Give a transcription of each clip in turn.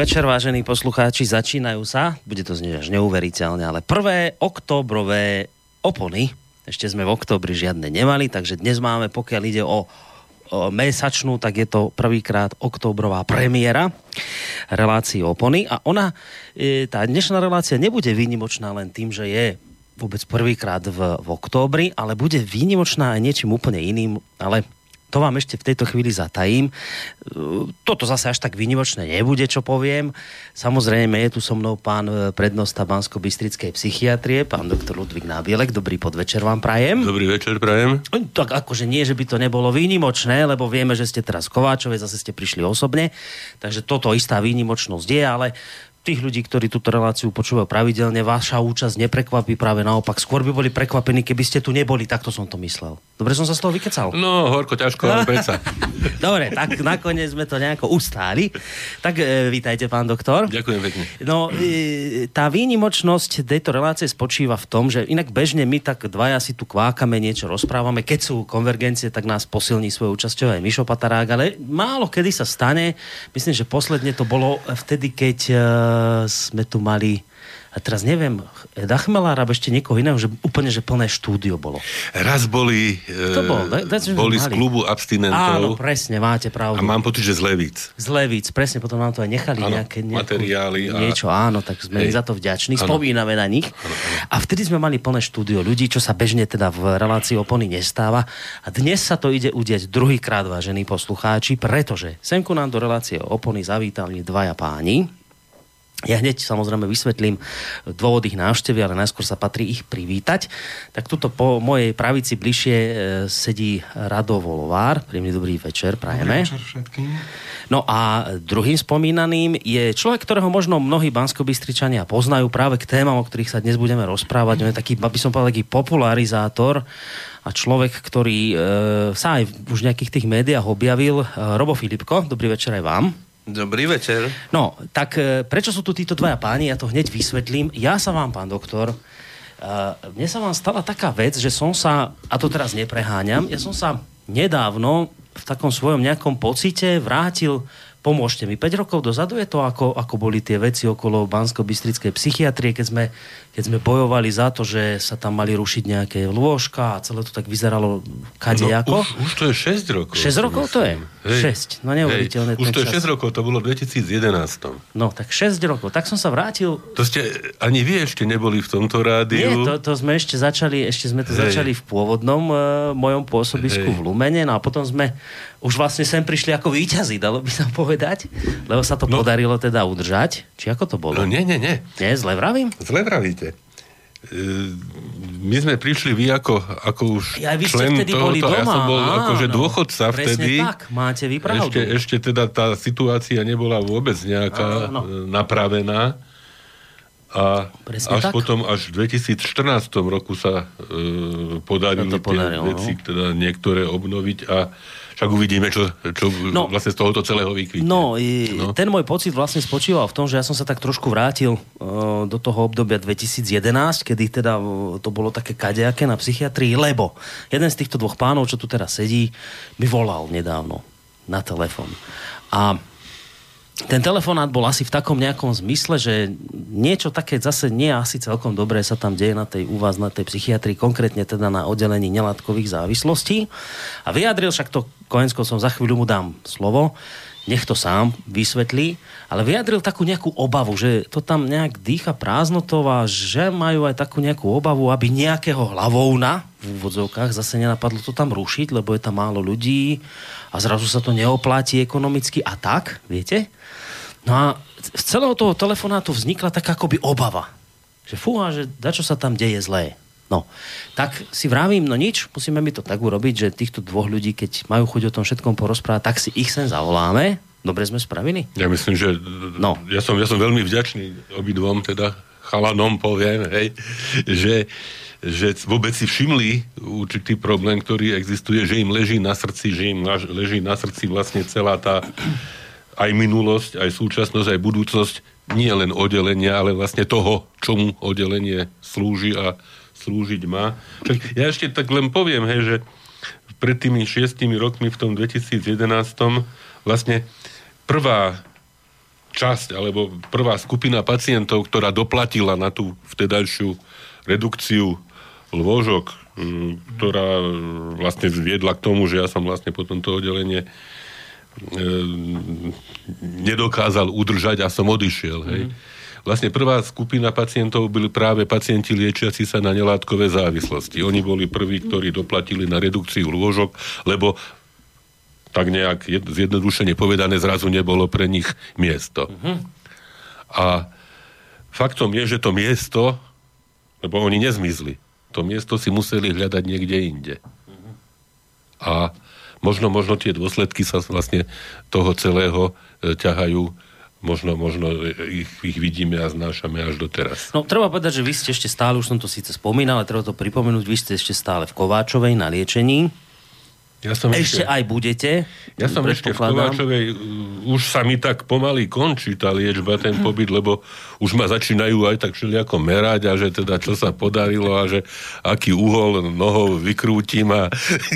Večer, vážení poslucháči. Začínajú sa, bude to znieť až neuveriteľne, ale prvé oktobrové opony. Ešte sme v oktobri žiadne nemali, takže dnes máme, pokiaľ ide o, mesačnú, tak je to prvýkrát oktobrová premiéra relácii opony. A ona, e, tá dnešná relácia nebude výnimočná len tým, že je vôbec prvýkrát v, v októbri, ale bude výnimočná aj niečím úplne iným, ale to vám ešte v tejto chvíli zatajím. Toto zase až tak výnimočné nebude, čo poviem. Samozrejme je tu so mnou pán e, prednosta Bansko-Bystrickej psychiatrie, pán doktor Ludvík Nábielek. Dobrý podvečer vám prajem. Dobrý večer prajem. Tak akože nie, že by to nebolo výnimočné, lebo vieme, že ste teraz Kováčové, zase ste prišli osobne. Takže toto istá výnimočnosť je, ale tých ľudí, ktorí túto reláciu počúvajú pravidelne, vaša účasť neprekvapí práve naopak. Skôr by boli prekvapení, keby ste tu neboli, takto som to myslel. Dobre som sa z toho vykecal? No, horko, ťažko, ale predsa. Dobre, tak nakoniec sme to nejako ustáli. Tak e, vítajte, pán doktor. Ďakujem pekne. No, e, tá výnimočnosť tejto relácie spočíva v tom, že inak bežne my tak dvaja si tu kvákame, niečo rozprávame. Keď sú konvergencie, tak nás posilní svojou účasťou aj Mišo Patarák, ale málo kedy sa stane. Myslím, že posledne to bolo vtedy, keď e, sme tu mali a teraz neviem, Eda Chmelára, ešte niekoho iného, že úplne, že plné štúdio bolo. Raz boli, e, bol? Da, da, boli z klubu abstinentov. Áno, presne, máte pravdu. A mám pocit, že z Levíc. Z Levíc, presne, potom nám to aj nechali áno, nejaké nejakú, materiály. A... Niečo, áno, tak sme hej. za to vďační, áno. spomíname na nich. Áno, áno. A vtedy sme mali plné štúdio ľudí, čo sa bežne teda v relácii opony nestáva. A dnes sa to ide udiať druhýkrát, vážení poslucháči, pretože semku nám do relácie opony zavítali dvaja páni, ja hneď samozrejme vysvetlím dôvod ich návštevy, ale najskôr sa patrí ich privítať. Tak tuto po mojej pravici bližšie e, sedí Rado Volovár. Príjemný dobrý večer, prajeme. Dobrý večer všetkým. No a druhým spomínaným je človek, ktorého možno mnohí banskobystričania poznajú práve k témam, o ktorých sa dnes budeme rozprávať. On je taký, aby som povedal, taký popularizátor a človek, ktorý e, sa aj už v nejakých tých médiách objavil. E, Robo Filipko, dobrý večer aj vám. Dobrý večer. No, tak e, prečo sú tu títo dvaja páni? Ja to hneď vysvetlím. Ja sa vám, pán doktor, uh, mne sa vám stala taká vec, že som sa, a to teraz nepreháňam, ja som sa nedávno v takom svojom nejakom pocite vrátil pomôžte mi. 5 rokov dozadu je to, ako, ako boli tie veci okolo Bansko-Bystrickej psychiatrie, keď sme, keď sme bojovali za to, že sa tam mali rušiť nejaké lôžka a celé to tak vyzeralo kadejako. No, už, už to je 6 rokov. 6 rokov to je? Hej. 6. No neuveriteľné. Už to je 6 rokov, to bolo v 2011. No, tak 6 rokov. Tak som sa vrátil. To ste, ani vy ešte neboli v tomto rádiu. Nie, to, to sme ešte začali, ešte sme to Hej. začali v pôvodnom uh, mojom pôsobisku Hej. v Lumene, no a potom sme už vlastne sem prišli ako výťazí, dalo by sa povedať, lebo sa to no. podarilo teda udržať. Či ako to bolo? No nie, nie, nie. Nie, zle vravím? Zle vravíte. E, my sme prišli vy ako, ako už ja, vy člen vtedy tohoto, boli doma. ja som bol Áno, akože dôchodca presne vtedy. tak, máte vy pravdu. Ešte, ešte teda tá situácia nebola vôbec nejaká Áno. E, napravená. A Presne až tak. potom, až v 2014 roku sa e, podarili tie podarilo, veci, no. teda niektoré obnoviť a však uvidíme, čo, čo no, vlastne z tohoto celého vykvitne. No, no, ten môj pocit vlastne spočíval v tom, že ja som sa tak trošku vrátil uh, do toho obdobia 2011, kedy teda uh, to bolo také kadejaké na psychiatrii, lebo jeden z týchto dvoch pánov, čo tu teraz sedí, mi volal nedávno na telefon. A ten telefonát bol asi v takom nejakom zmysle, že niečo také zase nie asi celkom dobré sa tam deje na tej u vás, na tej psychiatrii, konkrétne teda na oddelení nelátkových závislostí. A vyjadril, však to Koensko som za chvíľu mu dám slovo, nech to sám vysvetlí, ale vyjadril takú nejakú obavu, že to tam nejak dýcha prázdnotou a že majú aj takú nejakú obavu, aby nejakého hlavovna v úvodzovkách zase nenapadlo to tam rušiť, lebo je tam málo ľudí a zrazu sa to neoplatí ekonomicky a tak, viete? No a z celého toho telefonátu vznikla taká akoby obava. Že fúha, že dačo sa tam deje zlé. No, tak si vravím, no nič, musíme mi to tak urobiť, že týchto dvoch ľudí, keď majú chuť o tom všetkom porozprávať, tak si ich sem zavoláme. Dobre sme spravili? Ja myslím, že no. ja, som, ja som veľmi vďačný obidvom, teda chalanom poviem, hej, že, že vôbec si všimli určitý problém, ktorý existuje, že im leží na srdci, že im leží na srdci vlastne celá tá aj minulosť, aj súčasnosť, aj budúcnosť nie len oddelenia, ale vlastne toho, čomu oddelenie slúži a slúžiť má. Ja ešte tak len poviem, hej, že pred tými šiestimi rokmi v tom 2011 vlastne prvá časť, alebo prvá skupina pacientov, ktorá doplatila na tú vtedajšiu redukciu lôžok, ktorá vlastne viedla k tomu, že ja som vlastne po tomto oddelenie nedokázal udržať a som odišiel. Hej. Mm. Vlastne prvá skupina pacientov byli práve pacienti liečiaci sa na nelátkové závislosti. Oni boli prví, ktorí doplatili na redukciu lôžok, lebo tak nejak zjednodušene povedané zrazu nebolo pre nich miesto. Mm-hmm. A faktom je, že to miesto, lebo oni nezmizli, to miesto si museli hľadať niekde inde. Mm-hmm. A možno, možno tie dôsledky sa vlastne toho celého e, ťahajú možno, možno ich, ich vidíme a znášame až doteraz. No, treba povedať, že vy ste ešte stále, už som to síce spomínal, ale treba to pripomenúť, vy ste ešte stále v Kováčovej na liečení. Ja som ešte, ešte aj budete. Ja som ešte v Kováčovej, už sa mi tak pomaly končí tá liečba, ten pobyt, lebo už ma začínajú aj tak všelijako merať a že teda čo sa podarilo a že aký uhol nohou vykrútim a,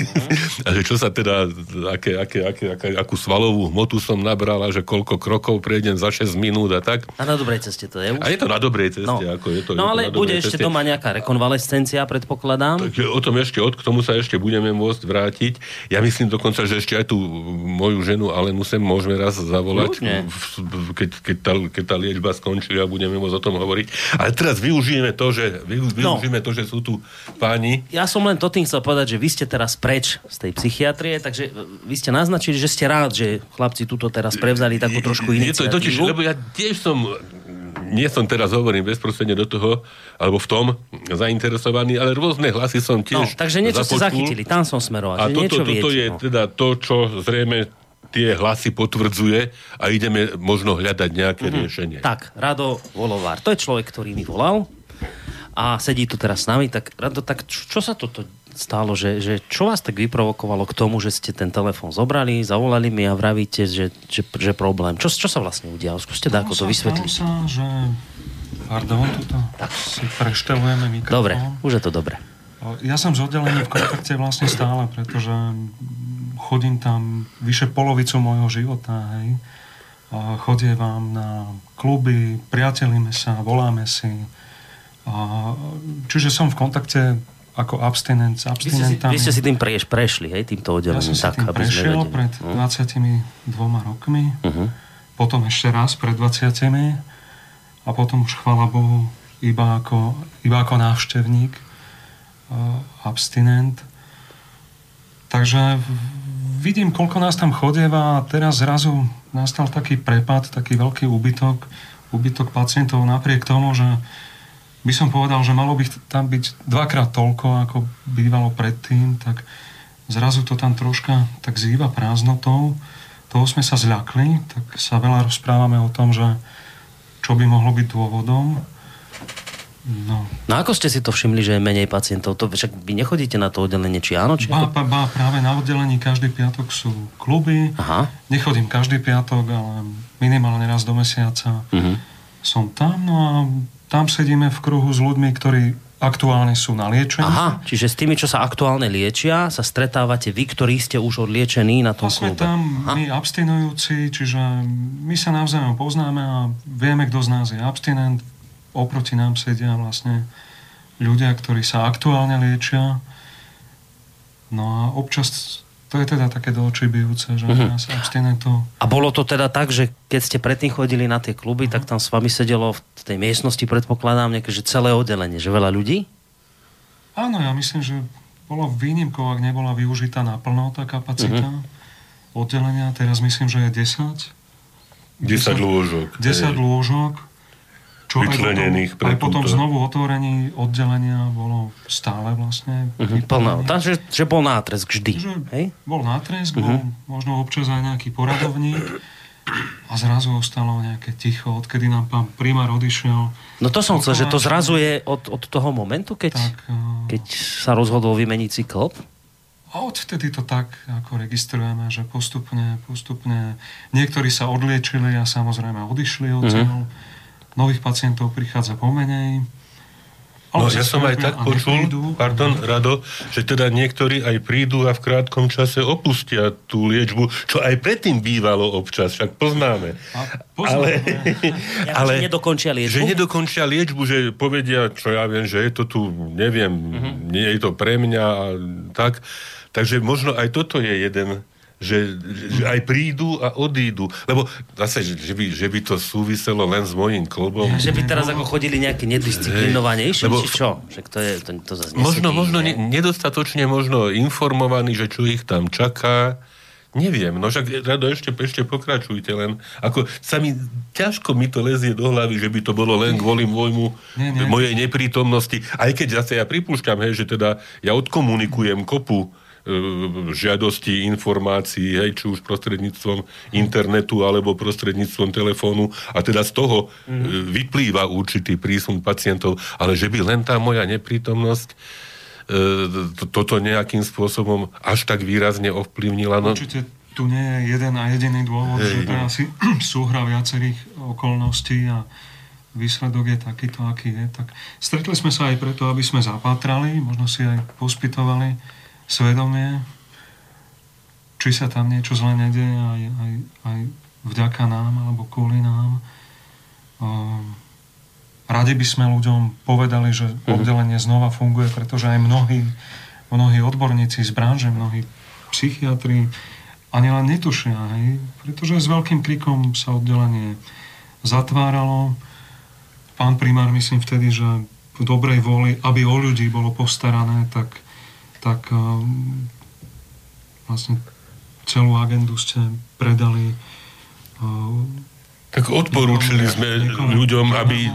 a že čo sa teda, aké, aké, aké, aké, akú svalovú hmotu som nabral a že koľko krokov prejdem za 6 minút a tak. A na dobrej ceste to je už? A je to na dobrej ceste. No, ako je to, no je ale to bude ešte ceste. doma nejaká rekonvalescencia, predpokladám. Tak, o tom ešte, od, k tomu sa ešte budeme môcť vrátiť. Ja myslím dokonca, že ešte aj tú moju ženu Alenu sem môžeme raz zavolať, keď, keď, tá, keď tá liečba skončí a budeme môcť o tom hovoriť. Ale teraz využijeme to, že, no. využijeme no. to, že sú tu páni. Ja som len to tým chcel povedať, že vy ste teraz preč z tej psychiatrie, takže vy ste naznačili, že ste rád, že chlapci túto teraz prevzali takú trošku iniciatívu. Je to, totiž, lebo ja tiež som nie som teraz hovorím bezprostredne do toho, alebo v tom zainteresovaný, ale rôzne hlasy som tiež no, Takže niečo započul. ste zachytili, tam som smeroval. A toto, toto viete, je no. teda to, čo zrejme tie hlasy potvrdzuje a ideme možno hľadať nejaké mm-hmm. riešenie. Tak, Rado Volovár, to je človek, ktorý mi volal a sedí tu teraz s nami, tak Rado, tak čo, čo sa toto stálo, že, že čo vás tak vyprovokovalo k tomu, že ste ten telefón zobrali, zavolali mi a vravíte, že, že, že problém. Čo, čo sa vlastne udialo? Skúste dá, ako to vysvetliť. sa, že pardon, tuto tak. si preštelujeme mikrofón. Dobre, už je to dobre. Ja som z oddelenia v kontakte vlastne stále, pretože chodím tam vyše polovicu môjho života, hej. A chodievam na kluby, priatelíme sa, voláme si. Čiže som v kontakte ako abstinent s abstinentami. Vy ste si, vy ste si tým preš, prešli, hej, týmto oddelením. Ja som si tak, tým prešiel pred uh-huh. 22 rokmi, uh-huh. potom ešte raz pred 20 a potom už, chvala Bohu, iba ako, iba ako návštevník, uh, abstinent. Takže vidím, koľko nás tam chodieva a teraz zrazu nastal taký prepad, taký veľký úbytok, úbytok pacientov napriek tomu, že by som povedal, že malo by tam byť dvakrát toľko, ako bývalo predtým, tak zrazu to tam troška tak zýva prázdnotou. Toho sme sa zľakli, tak sa veľa rozprávame o tom, že čo by mohlo byť dôvodom. No. no ako ste si to všimli, že je menej pacientov? To, však vy nechodíte na to oddelenie, či áno? Či ba, ba, ba, práve na oddelení každý piatok sú kluby. Aha. Nechodím každý piatok, ale minimálne raz do mesiaca uh-huh. som tam. No a tam sedíme v kruhu s ľuďmi, ktorí aktuálne sú na liečení. Aha, čiže s tými, čo sa aktuálne liečia, sa stretávate vy, ktorí ste už odliečení na tom klube. tam Aha. my abstinujúci, čiže my sa navzájom poznáme a vieme, kto z nás je abstinent. Oproti nám sedia vlastne ľudia, ktorí sa aktuálne liečia. No a občas to je teda také do očí bijúce, že mm-hmm. nás abstinentov... A bolo to teda tak, že keď ste predtým chodili na tie kluby, mm-hmm. tak tam s vami sedelo v tej miestnosti, predpokladám, nejaké, že celé oddelenie, že veľa ľudí? Áno, ja myslím, že bolo výnimkou, ak nebola využitá naplno tá kapacita mm-hmm. oddelenia. Teraz myslím, že je 10. 10 lôžok. 10 lôžok čo vyčlenených aj potom, aj potom znovu otvorení oddelenia bolo stále vlastne. Uh-huh. Plná, tam, že, že bol nátresk vždy. Že hej? Bol nátresk, uh-huh. bol možno občas aj nejaký poradovník a zrazu ostalo nejaké ticho, odkedy nám pán primár odišiel. No to som chcel, že to zrazu je od, od toho momentu, keď, tak, uh... keď sa rozhodol vymeniť si klop? A odtedy to tak ako registrujeme, že postupne, postupne niektorí sa odliečili a samozrejme odišli od uh-huh nových pacientov prichádza pomenej, No, ja som aj tak počul, neprídu. pardon, Rado, že teda niektorí aj prídu a v krátkom čase opustia tú liečbu, čo aj predtým bývalo občas, však poznáme. ale, ale, že nedokončia liečbu? Že nedokončia liečbu, že povedia, čo ja viem, že je to tu, neviem, uh-huh. nie je to pre mňa a tak. Takže možno aj toto je jeden že, že aj prídu a odídu. Lebo zase, že by, že by to súviselo len s mojím klubom. Ja, že by teraz ako chodili nejaké nedisciplinovanejšie, či čo? Však to je, to, to zase možno, možno ne? nedostatočne možno informovaní, že čo ich tam čaká. Neviem, no však rado ešte, ešte pokračujte len. Ako sa mi, ťažko mi to lezie do hlavy, že by to bolo len kvôli môjmu, nie, nie. mojej neprítomnosti. Aj keď zase ja pripúšťam, hej, že teda ja odkomunikujem kopu žiadosti, informácií, hej, či už prostredníctvom internetu alebo prostredníctvom telefónu a teda z toho mm. vyplýva určitý prísun pacientov, ale že by len tá moja neprítomnosť e, toto nejakým spôsobom až tak výrazne ovplyvnila. No... Určite tu nie je jeden a jediný dôvod, Hej. že to asi súhra viacerých okolností a výsledok je takýto, aký je. Tak stretli sme sa aj preto, aby sme zapátrali, možno si aj pospitovali svedomie, či sa tam niečo zle nedieje aj, aj, aj vďaka nám alebo kvôli nám. Ehm, radi by sme ľuďom povedali, že mhm. oddelenie znova funguje, pretože aj mnohí, mnohí odborníci z branže, mnohí psychiatri ani len netušia, hej? pretože s veľkým krikom sa oddelenie zatváralo. Pán primár, myslím vtedy, že v dobrej voli, aby o ľudí bolo postarané, tak tak um, vlastne celú agendu ste predali uh, tak odporúčili sme ľuďom, aby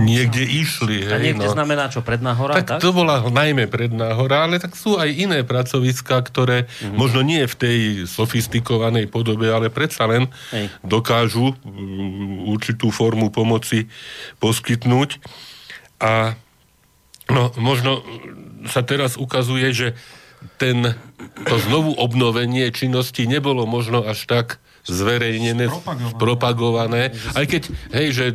niekde išli. Hej, a niekde no. znamená čo, Predná hora? Tak, tak to bola najmä Predná hora, ale tak sú aj iné pracoviska, ktoré mm-hmm. možno nie v tej sofistikovanej podobe, ale predsa len hej. dokážu mm, určitú formu pomoci poskytnúť. A no, možno sa teraz ukazuje, že ten, to znovu obnovenie činnosti nebolo možno až tak zverejnené, propagované. propagované. Aj keď, hej, že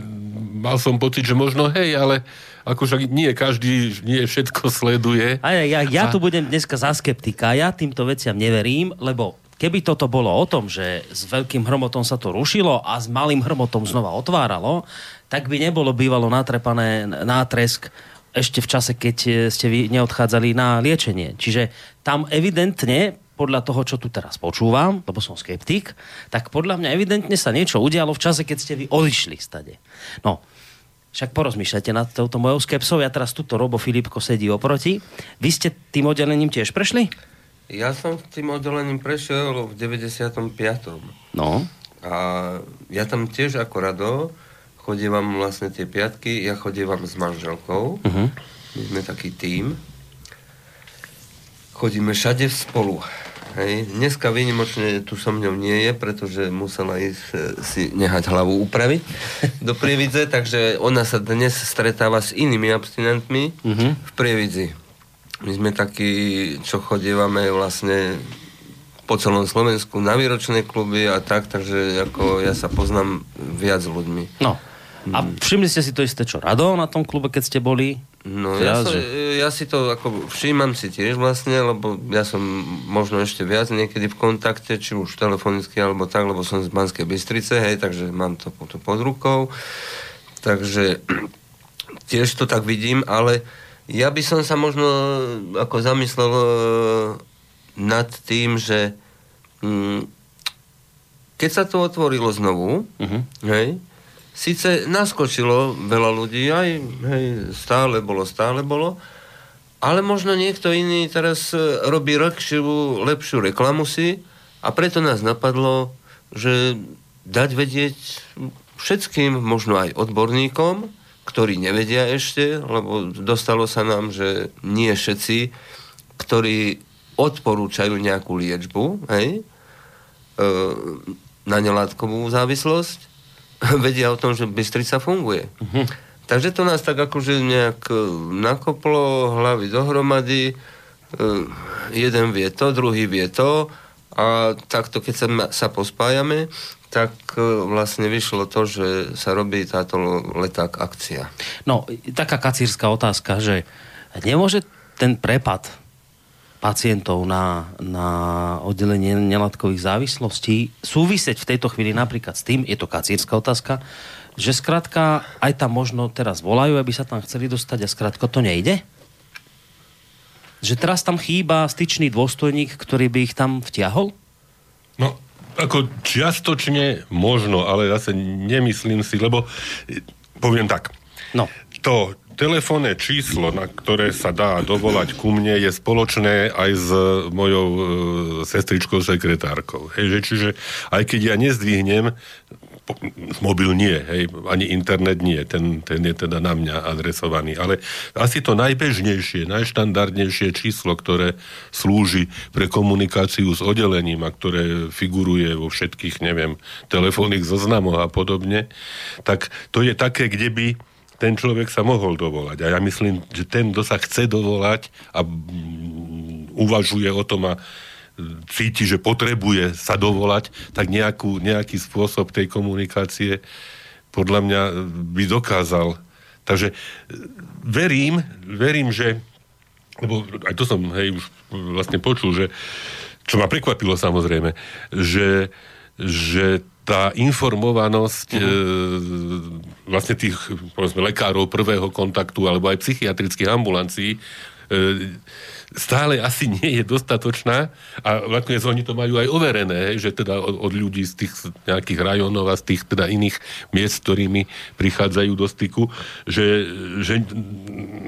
mal som pocit, že možno, hej, ale ako však nie každý, nie všetko sleduje. A ja, ja, ja tu budem dneska za skeptika, ja týmto veciam neverím, lebo keby toto bolo o tom, že s veľkým hrmotom sa to rušilo a s malým hrmotom znova otváralo, tak by nebolo bývalo natrepané nátresk ešte v čase, keď e, ste vy neodchádzali na liečenie. Čiže tam evidentne podľa toho, čo tu teraz počúvam, lebo som skeptik, tak podľa mňa evidentne sa niečo udialo v čase, keď ste vy odišli stade. No, však porozmýšľajte nad touto mojou skepsou. Ja teraz tuto Robo Filipko sedí oproti. Vy ste tým oddelením tiež prešli? Ja som tým oddelením prešiel v 95. No. A ja tam tiež ako rado chodievam vlastne tie piatky, ja chodievam s manželkou, uh-huh. my sme taký tím, chodíme všade spolu. Hej. Dneska výnimočne tu so mňou nie je, pretože musela ísť e, si nehať hlavu upraviť do Prievidze, takže ona sa dnes stretáva s inými abstinentmi uh-huh. v Prievidzi. My sme takí, čo chodievame vlastne po celom Slovensku na výročné kluby a tak, takže ako ja sa poznám viac ľuďmi. No. A všimli ste si to isté, čo Rado na tom klube, keď ste boli? No ja, ja, že... ja si to ako všímam si tiež vlastne, lebo ja som možno ešte viac niekedy v kontakte, či už telefonicky alebo tak, lebo som z Banskej Bystrice, hej, takže mám to, to pod rukou. Takže tiež to tak vidím, ale ja by som sa možno ako zamyslel uh, nad tým, že um, keď sa to otvorilo znovu, uh-huh. hej, Sice naskočilo veľa ľudí, aj hej, stále bolo, stále bolo, ale možno niekto iný teraz e, robí lepšiu, lepšiu reklamu si a preto nás napadlo, že dať vedieť všetkým, možno aj odborníkom, ktorí nevedia ešte, lebo dostalo sa nám, že nie všetci, ktorí odporúčajú nejakú liečbu, hej, e, na nelátkovú závislosť, vedia o tom, že Bystrica funguje. Uh-huh. Takže to nás tak akože nejak e, nakoplo hlavy dohromady, e, jeden vie to, druhý vie to A takto, keď sa, sa pospájame, tak e, vlastne vyšlo to, že sa robí táto leták akcia. No, taká kacírska otázka, že nemôže ten prepad pacientov na, na oddelenie nelatkových závislostí súvisieť v tejto chvíli napríklad s tým, je to kacírska otázka, že skrátka aj tam možno teraz volajú, aby sa tam chceli dostať a skrátka to nejde? Že teraz tam chýba styčný dôstojník, ktorý by ich tam vtiahol? No, ako čiastočne možno, ale zase nemyslím si, lebo poviem tak. No. To telefónne číslo, na ktoré sa dá dovolať ku mne, je spoločné aj s mojou e, sestričkou sekretárkou. Hej, že, čiže aj keď ja nezdvihnem, mobil nie, hej, ani internet nie, ten, ten je teda na mňa adresovaný, ale asi to najbežnejšie, najštandardnejšie číslo, ktoré slúži pre komunikáciu s oddelením a ktoré figuruje vo všetkých, neviem, telefónnych zoznamoch a podobne, tak to je také, kde by ten človek sa mohol dovolať. A ja myslím, že ten, kto sa chce dovolať a uvažuje o tom a cíti, že potrebuje sa dovolať, tak nejakú, nejaký spôsob tej komunikácie podľa mňa by dokázal. Takže e, verím, verím, že lebo aj to som hej, už vlastne počul, že čo ma prekvapilo samozrejme, že, že tá informovanosť uh-huh. e, vlastne tých povedzme, lekárov prvého kontaktu alebo aj psychiatrických ambulancií stále asi nie je dostatočná a nakoniec oni to majú aj overené, že teda od, od ľudí z tých nejakých rajónov a z tých teda iných miest, s ktorými prichádzajú do styku, že, že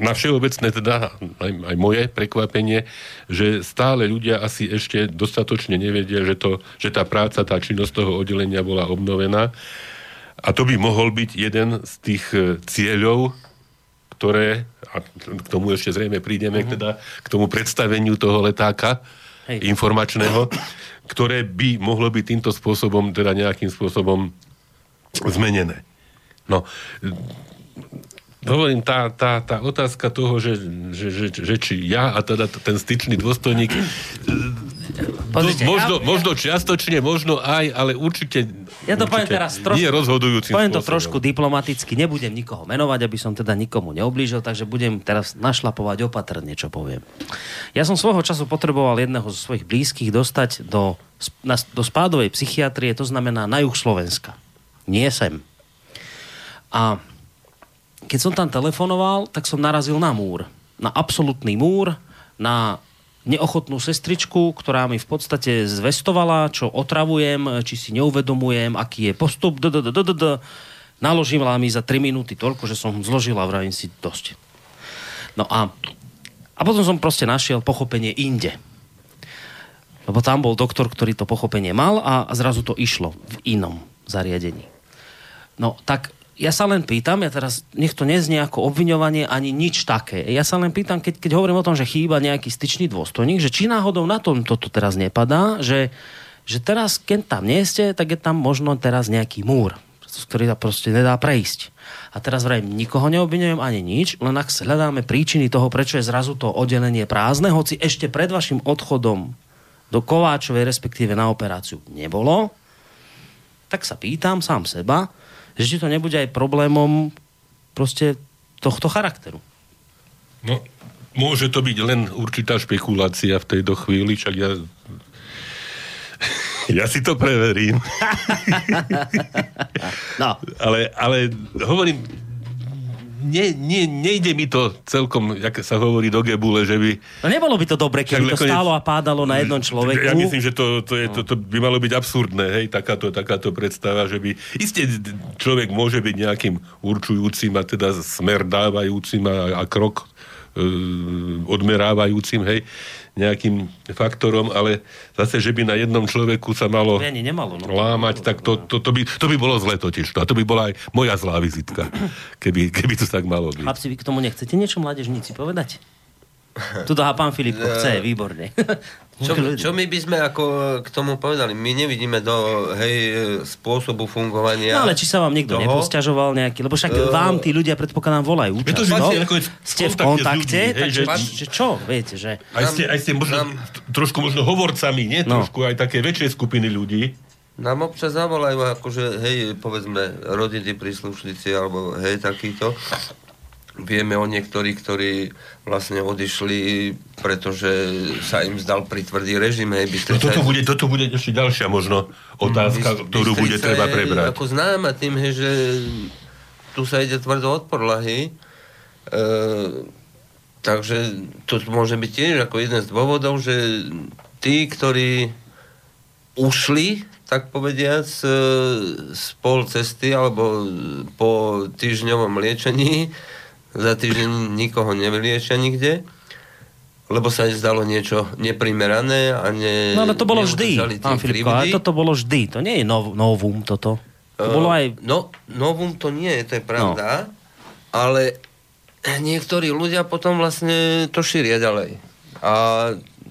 na všeobecné teda aj, aj moje prekvapenie, že stále ľudia asi ešte dostatočne nevedia, že, to, že tá práca, tá činnosť toho oddelenia bola obnovená. A to by mohol byť jeden z tých e, cieľov ktoré, a k tomu ešte zrejme prídeme, uh-huh. teda k tomu predstaveniu toho letáka Hej. informačného, ktoré by mohlo byť týmto spôsobom, teda nejakým spôsobom zmenené. No, hovorím, tá, tá, tá otázka toho, že, že, že, že či ja a teda ten styčný dôstojník Pozrite, možno, ja, možno čiastočne, možno aj, ale určite ja to poviem teraz trošku, nie rozhodujúcim poviem to trošku diplomaticky, nebudem nikoho menovať, aby som teda nikomu neoblížil, takže budem teraz našlapovať opatrne, čo poviem. Ja som svojho času potreboval jedného zo svojich blízkych dostať do, na, do spádovej psychiatrie, to znamená na juh Slovenska. Nie sem. A keď som tam telefonoval, tak som narazil na múr. Na absolútny múr, na neochotnú sestričku, ktorá mi v podstate zvestovala, čo otravujem, či si neuvedomujem, aký je postup. Naložila mi za 3 minúty toľko, že som zložila, vravím si, dosť. No a, a potom som proste našiel pochopenie inde. Lebo tam bol doktor, ktorý to pochopenie mal a zrazu to išlo v inom zariadení. No tak ja sa len pýtam, ja teraz, nech to neznie ako obviňovanie ani nič také. Ja sa len pýtam, keď, keď hovorím o tom, že chýba nejaký styčný dôstojník, že či náhodou na tom toto teraz nepadá, že, že teraz, keď tam nie ste, tak je tam možno teraz nejaký múr, ktorý sa proste nedá prejsť. A teraz vrajím, nikoho neobvinujem ani nič, len ak hľadáme príčiny toho, prečo je zrazu to oddelenie prázdne, hoci ešte pred vašim odchodom do Kováčovej, respektíve na operáciu nebolo, tak sa pýtam sám seba, že či to nebude aj problémom proste tohto charakteru. No, môže to byť len určitá špekulácia v tejto chvíli, však ja ja si to preverím. no. ale, ale hovorím, ne, ne, nejde mi to celkom, jak sa hovorí do gebule, že by... No nebolo by to dobre, keby to stálo a pádalo na jednom človeku. Ja myslím, že to, to, je, to, to by malo byť absurdné, hej, takáto, takáto predstava, že by... Isté človek môže byť nejakým určujúcim a teda smer dávajúcim a, a krok e, odmerávajúcim, hej, nejakým faktorom, ale zase, že by na jednom človeku sa malo Ani nemalo, no. lámať, tak to, to, to, by, to by bolo zle totiž. A to by bola aj moja zlá vizitka, keby, keby to tak malo byť. Chlapci, vy k tomu nechcete niečo mládežníci povedať? Tu dohá pán Filip, chce, výborne. Čo, čo my by sme ako k tomu povedali? My nevidíme do hej, spôsobu fungovania. No ale či sa vám niekto toho? neposťažoval nejaký, lebo však uh, vám tí ľudia predpokladám volajú. Je to, často. že ste v ste v kontakte ľuďmi, hej, takže že- že čo, viete, že... Aj ste, aj ste možno, nám- trošku možno hovorcami, nie? No. Trošku aj také väčšie skupiny ľudí. Nám občas zavolajú, akože, hej, povedzme, rodiny príslušníci, alebo hej, takýto. Vieme o niektorých, ktorí vlastne odišli, pretože sa im zdal pritvrdý režim, hej, No Bystrica toto bude, toto bude ešte ďalšia možno otázka, Bys- ktorú bude Bystrica treba prebrať. Ako známa tým, hej, že tu sa ide tvrdo od podlahy. E, takže to môže byť tiež ako jeden z dôvodov, že tí, ktorí ušli, tak povediac, e, z pol cesty alebo po týždňovom liečení, za týždeň nikoho nevyliečia nikde, lebo sa zdalo niečo neprimerané a ne, No ale to bolo vždy, pán Filipko, ale toto bolo vždy. To nie je nov, novum toto. To bolo aj... No, novum to nie je, to je pravda, ale niektorí ľudia potom vlastne to šíria ďalej. A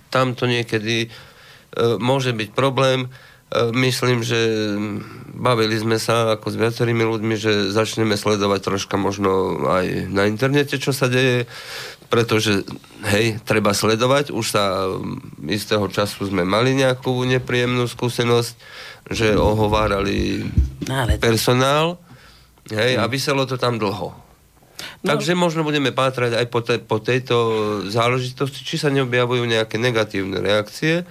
tam to niekedy e, môže byť problém. E, myslím, že bavili sme sa ako s viacerými ľuďmi, že začneme sledovať troška možno aj na internete, čo sa deje, pretože, hej, treba sledovať. Už sa mm, istého času sme mali nejakú nepríjemnú skúsenosť, že ohovárali No, personál, hej, a vyselo to tam dlho. No. Takže možno budeme pátrať aj po, te, po tejto záležitosti, či sa neobjavujú nejaké negatívne reakcie.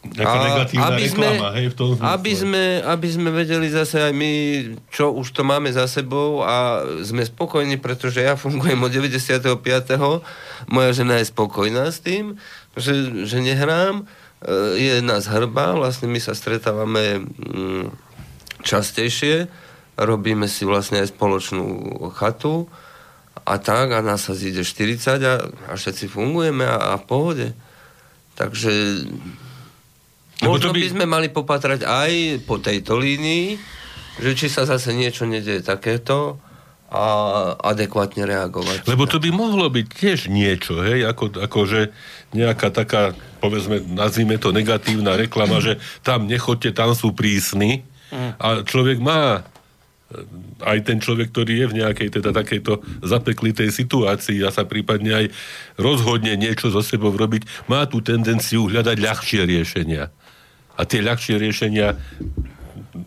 Nejaká negatívna reklama, hej, v tom zmysle. aby, sme, aby sme vedeli zase aj my, čo už to máme za sebou a sme spokojní, pretože ja fungujem od 95. Moja žena je spokojná s tým, že, že nehrám. E, Je nás hrba, vlastne my sa stretávame mm, častejšie, robíme si vlastne aj spoločnú chatu a tak, a nás sa zíde 40 a, a všetci fungujeme a, a v pohode. Takže možno by- by sme mali popatrať aj po tejto línii, že či sa zase niečo nedieje takéto a adekvátne reagovať. Lebo to by mohlo byť tiež niečo, hej, ako, ako že nejaká taká, povedzme, nazvime to negatívna reklama, že tam nechoďte, tam sú prísni a človek má aj ten človek, ktorý je v nejakej teda takejto zapeklitej situácii a sa prípadne aj rozhodne niečo so sebou robiť, má tú tendenciu hľadať ľahšie riešenia. A tie ľahšie riešenia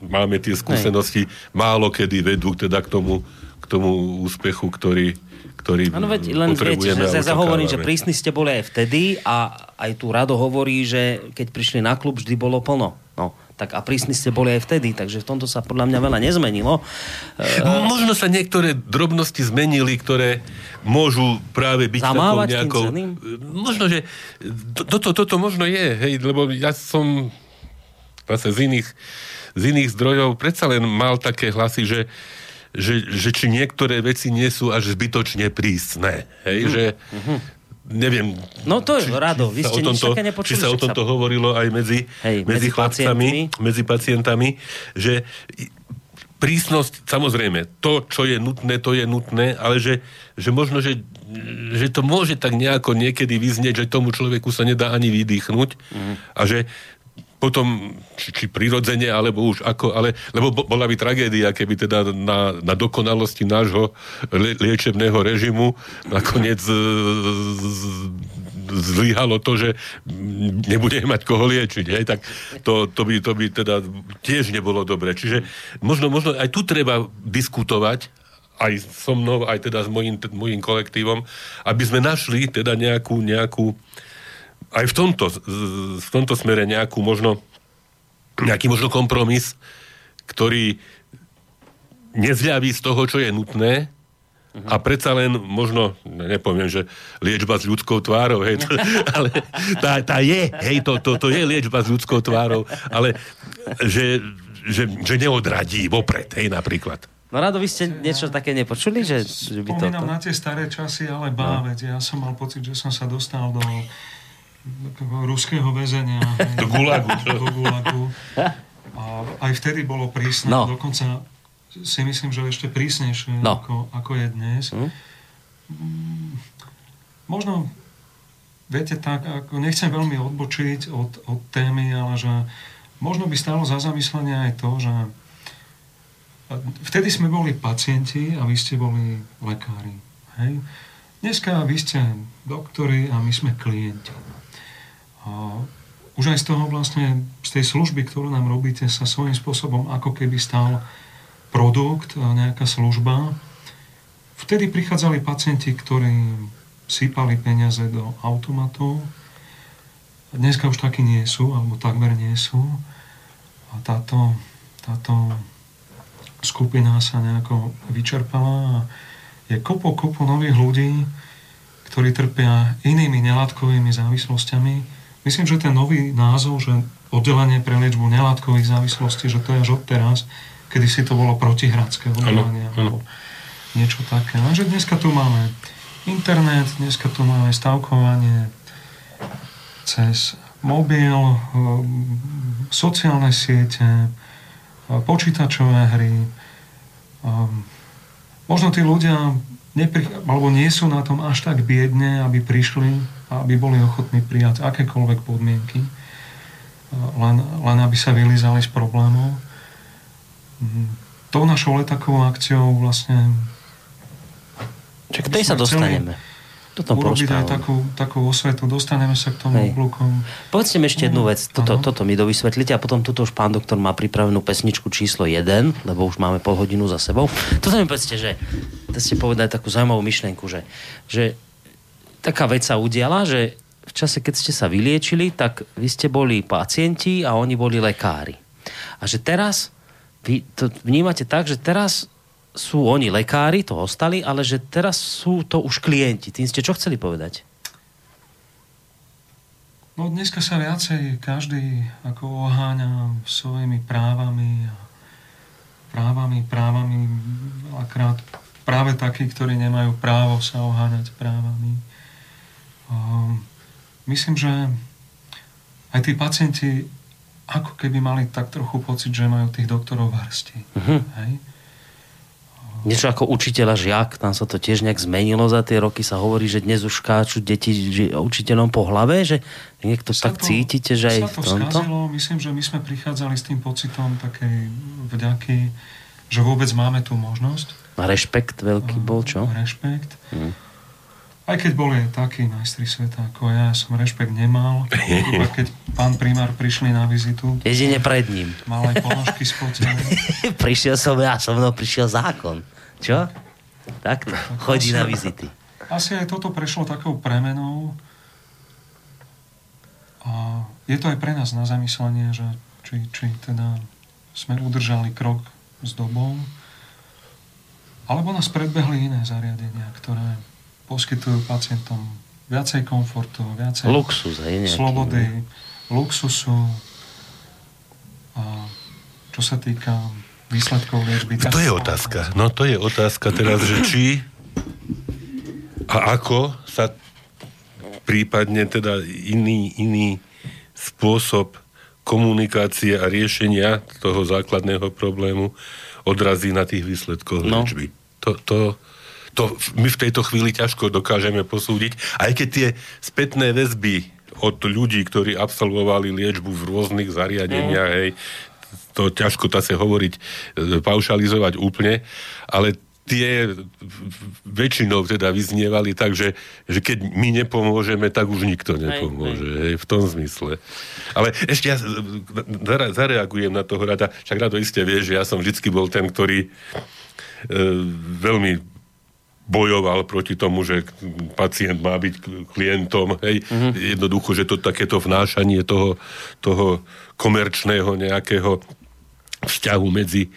máme tie skúsenosti, málo kedy vedú teda k tomu, k tomu úspechu, ktorý, ktorý Áno, veď len viete, potrebujeme že a ja hovorím, že prísni ste boli aj vtedy a aj tu Rado hovorí, že keď prišli na klub, vždy bolo plno. No, tak a prísni ste boli aj vtedy, takže v tomto sa podľa mňa veľa nezmenilo. E, Možno sa niektoré drobnosti zmenili, ktoré môžu práve byť Zamávať takou nejakou... Možno, že to- toto, toto možno je, hej, lebo ja som zase z iných, z iných zdrojov predsa len mal také hlasy, že, že, že či niektoré veci nie sú až zbytočne prísne. Hej, že neviem... No to je, Rado, vy ste nič tomto, také nepočuli, Či sa o však sa- tomto hovorilo aj medzi, Hej, medzi medzi, chlapcami, medzi pacientami, že prísnosť, samozrejme, to, čo je nutné, to je nutné, ale že, že možno, že, že to môže tak nejako niekedy vyznieť, že tomu človeku sa nedá ani vydýchnuť Mhm. a že potom, či, či prirodzene, alebo už ako, ale, lebo bo- bola by tragédia, keby teda na, na dokonalosti nášho lie, liečebného režimu nakoniec z, zlyhalo to, že nebudeme mať koho liečiť, hej, tak to, to, by, to by teda tiež nebolo dobre. Čiže možno, možno aj tu treba diskutovať, aj so mnou, aj teda s mojim, mojim kolektívom, aby sme našli teda nejakú, nejakú aj v tomto, v tomto smere nejakú možno, nejaký možno kompromis, ktorý nezľaví z toho, čo je nutné, a predsa len možno, nepoviem, že liečba s ľudskou tvárou, hej, to, ale tá, tá je, hej, to, to, to je liečba s ľudskou tvárou, ale že, že, že neodradí vopred, hej, napríklad. No Rado, vy ste niečo také nepočuli, že, že by to... To... na tie staré časy, ale bá, No. veď ja som mal pocit, že som sa dostal do ruského väzenia. Do gulagu? Do gulagu. A aj vtedy bolo prísne, No. dokonca si myslím, že ešte prísnejšie, No. ako, ako je dnes. Hm? Mm, Možno viete, tak, ako nechcem veľmi odbočiť od, od témy, ale že možno by stalo za zamyslenie aj to, že vtedy sme boli pacienti a vy ste boli lekári. Hej? Dneska vy ste doktori a my sme klienti. Už aj z toho vlastne, z tej služby, ktorú nám robíte, sa svojím spôsobom ako keby stal produkt, nejaká služba. Vtedy prichádzali pacienti, ktorí sypali peniaze do automatov. Dneska už takí nie sú, alebo takmer nie sú. A táto, táto skupina sa nejako vyčerpala a je kopo, kopo nových ľudí, ktorí trpia inými nelátkovými závislosťami. Myslím, že ten nový názov, že oddelenie pre liečbu nelátkových závislostí, že to je až od teraz, kedy si to bolo protihradské oddelenie, alebo niečo také. Lenže dneska tu máme internet, dneska tu máme stavkovanie cez mobil, eh, sociálne siete, eh, počítačové hry. Eh, možno tí ľudia nepri, alebo nie sú na tom až tak biedne, aby prišli aby boli ochotní prijať akékoľvek podmienky, len, len aby sa vylízali z problémov. Mm, tou našou letakovou akciou vlastne Čak tej sa dostaneme. Toto urobiť aj takú, takú osvetu, dostaneme sa k tomu Hej. oblúkom. Povedzte mi ešte jednu vec, toto, toto mi dovysvetlite a potom tuto už pán doktor má pripravenú pesničku číslo 1, lebo už máme pol hodinu za sebou. Toto mi povedzte, že to ste povedali takú zaujímavú myšlienku, že, že taká vec sa udiala, že v čase, keď ste sa vyliečili, tak vy ste boli pacienti a oni boli lekári. A že teraz, vy to vnímate tak, že teraz sú oni lekári, to ostali, ale že teraz sú to už klienti. Tým ste čo chceli povedať? No dneska sa viacej každý ako oháňa svojimi právami a právami, právami akrát práve takí, ktorí nemajú právo sa oháňať právami. Myslím, že aj tí pacienti ako keby mali tak trochu pocit, že majú tých doktorov v hrsti. Uh-huh. Hej? Niečo ako učiteľa žiak, tam sa to tiež nejak zmenilo za tie roky, sa hovorí, že dnes už káču deti učiteľom po hlave, že niekto sa tak to, cítite, že aj v tomto? Skazilo. Myslím, že my sme prichádzali s tým pocitom takej vďaky, že vôbec máme tú možnosť. A rešpekt veľký bol, čo? Rešpekt. Hmm. Aj keď boli takí majstri sveta ako ja, som rešpekt nemal. Iba keď pán primár prišli na vizitu. Jedine pred ním. Mal aj ponožky spotené. prišiel som ja, so mnou prišiel zákon. Čo? Takto. Chodí asi, na vizity. Asi aj toto prešlo takou premenou. A je to aj pre nás na zamyslenie, že či, či teda sme udržali krok s dobou, alebo nás predbehli iné zariadenia, ktoré poskytujú pacientom viacej komfortu, viacej Luxus, hej, nejaký, slobody, ne? luxusu. A čo sa týka výsledkov liečby... To je otázka. No to je otázka teraz, že či a ako sa prípadne teda iný, iný spôsob komunikácie a riešenia toho základného problému odrazí na tých výsledkoch no. liečby. To, to, to my v tejto chvíli ťažko dokážeme posúdiť, aj keď tie spätné väzby od ľudí, ktorí absolvovali liečbu v rôznych zariadeniach, mm. hej, to ťažko sa hovoriť, e, paušalizovať úplne, ale tie väčšinou teda vyznievali tak, že, že keď my nepomôžeme, tak už nikto nepomôže. Hej, hej. v tom zmysle. Ale ešte ja zareagujem na toho rada. Však rado iste vie, že ja som vždycky bol ten, ktorý e, veľmi bojoval proti tomu, že pacient má byť klientom. Hej. Mm-hmm. Jednoducho, že to takéto vnášanie toho, toho komerčného nejakého vzťahu medzi e,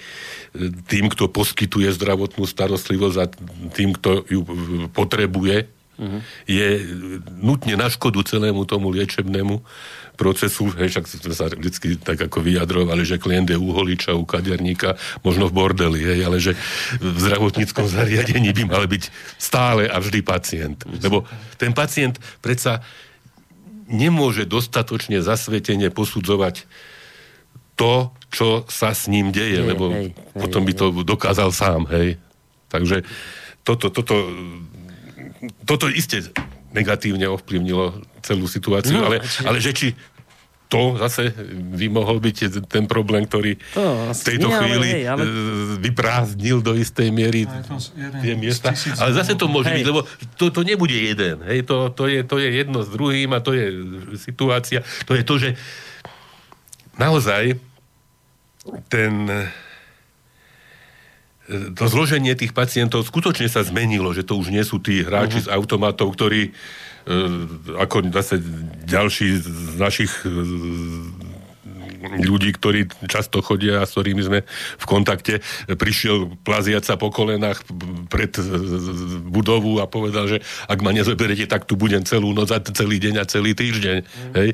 tým, kto poskytuje zdravotnú starostlivosť a tým, kto ju potrebuje, mm-hmm. je nutne na škodu celému tomu liečebnému procesu, hej, však sme sa vždy tak ako vyjadrovali, že klient je u holiča, u kaderníka, možno v bordeli, hej, ale že v zdravotníckom zariadení by mal byť stále a vždy pacient. Lebo ten pacient predsa nemôže dostatočne zasvetene posudzovať to, čo sa s ním deje, hej, lebo hej, potom hej, by to dokázal sám, hej. Takže toto, toto, toto isté negatívne ovplyvnilo celú situáciu, No, ale, či- ale že či to zase by mohol byť ten problém, ktorý To v tejto nie, ale chvíli hej, ale- e, vyprázdnil do istej miery tie miesta. Ale zase to môže Hej. byť, lebo to, to nebude jeden. Hej, to, to, je, to je jedno s druhým a to je situácia. To je to, že naozaj ten e, to zloženie tých pacientov skutočne sa zmenilo, že to už nie sú tí hráči uh-huh. z automatov, ktorí ako zase ďalší z našich e, ľudí, ktorí často chodia a s ktorými sme v kontakte, prišiel plaziať sa po kolenách pred e, budovu a povedal, že ak ma nezoberete, tak tu budem celú noc a celý deň a celý týždeň. Hej?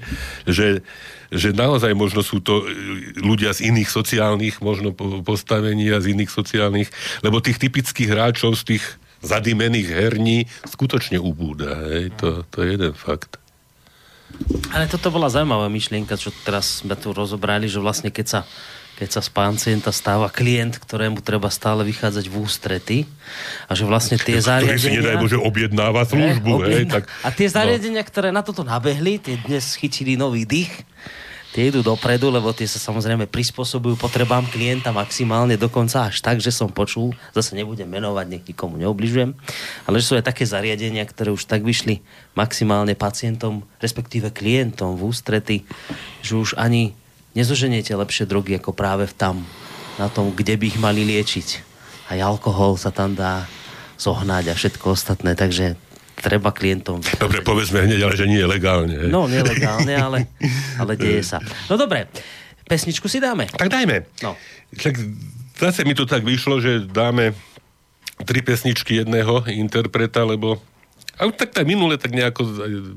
Že, že naozaj možno sú to e, ľudia z iných sociálnych možno po- postavení a z iných sociálnych, lebo tých typických hráčov z tých zadimených herní skutočne ubúda. Hej? To, to je jeden fakt. Ale toto bola zaujímavá myšlienka, čo teraz sme tu rozobrali, že vlastne keď sa, keď sa z pacienta stáva klient, ktorému treba stále vychádzať v ústrety a že vlastne tie Ktorý si nedaj zariadenia... Bože objednáva službu. Hej? objedná- Tak, A tie no. zariadenia, ktoré na toto nabehli, tie dnes chytili nový dých, tie idú dopredu, lebo tie sa samozrejme prispôsobujú potrebám klienta maximálne, dokonca až tak, že som počul, zase nebudem menovať, nech nikomu neobližujem, ale že sú aj také zariadenia, ktoré už tak vyšli maximálne pacientom, respektíve klientom v ústrety, že už ani nezoženiete lepšie drogy ako práve v tam, na tom, kde by ich mali liečiť. Aj alkohol sa tam dá zohnať a všetko ostatné, takže treba klientom... Dobre, povedzme hneď, ale že nie je legálne. Hej. No, nelegálne, ale, ale deje sa. No dobre, pesničku si dáme. Tak dajme. No. Však zase mi to tak vyšlo, že dáme tri pesničky jedného interpreta, lebo a tak, tak minule, tak nejako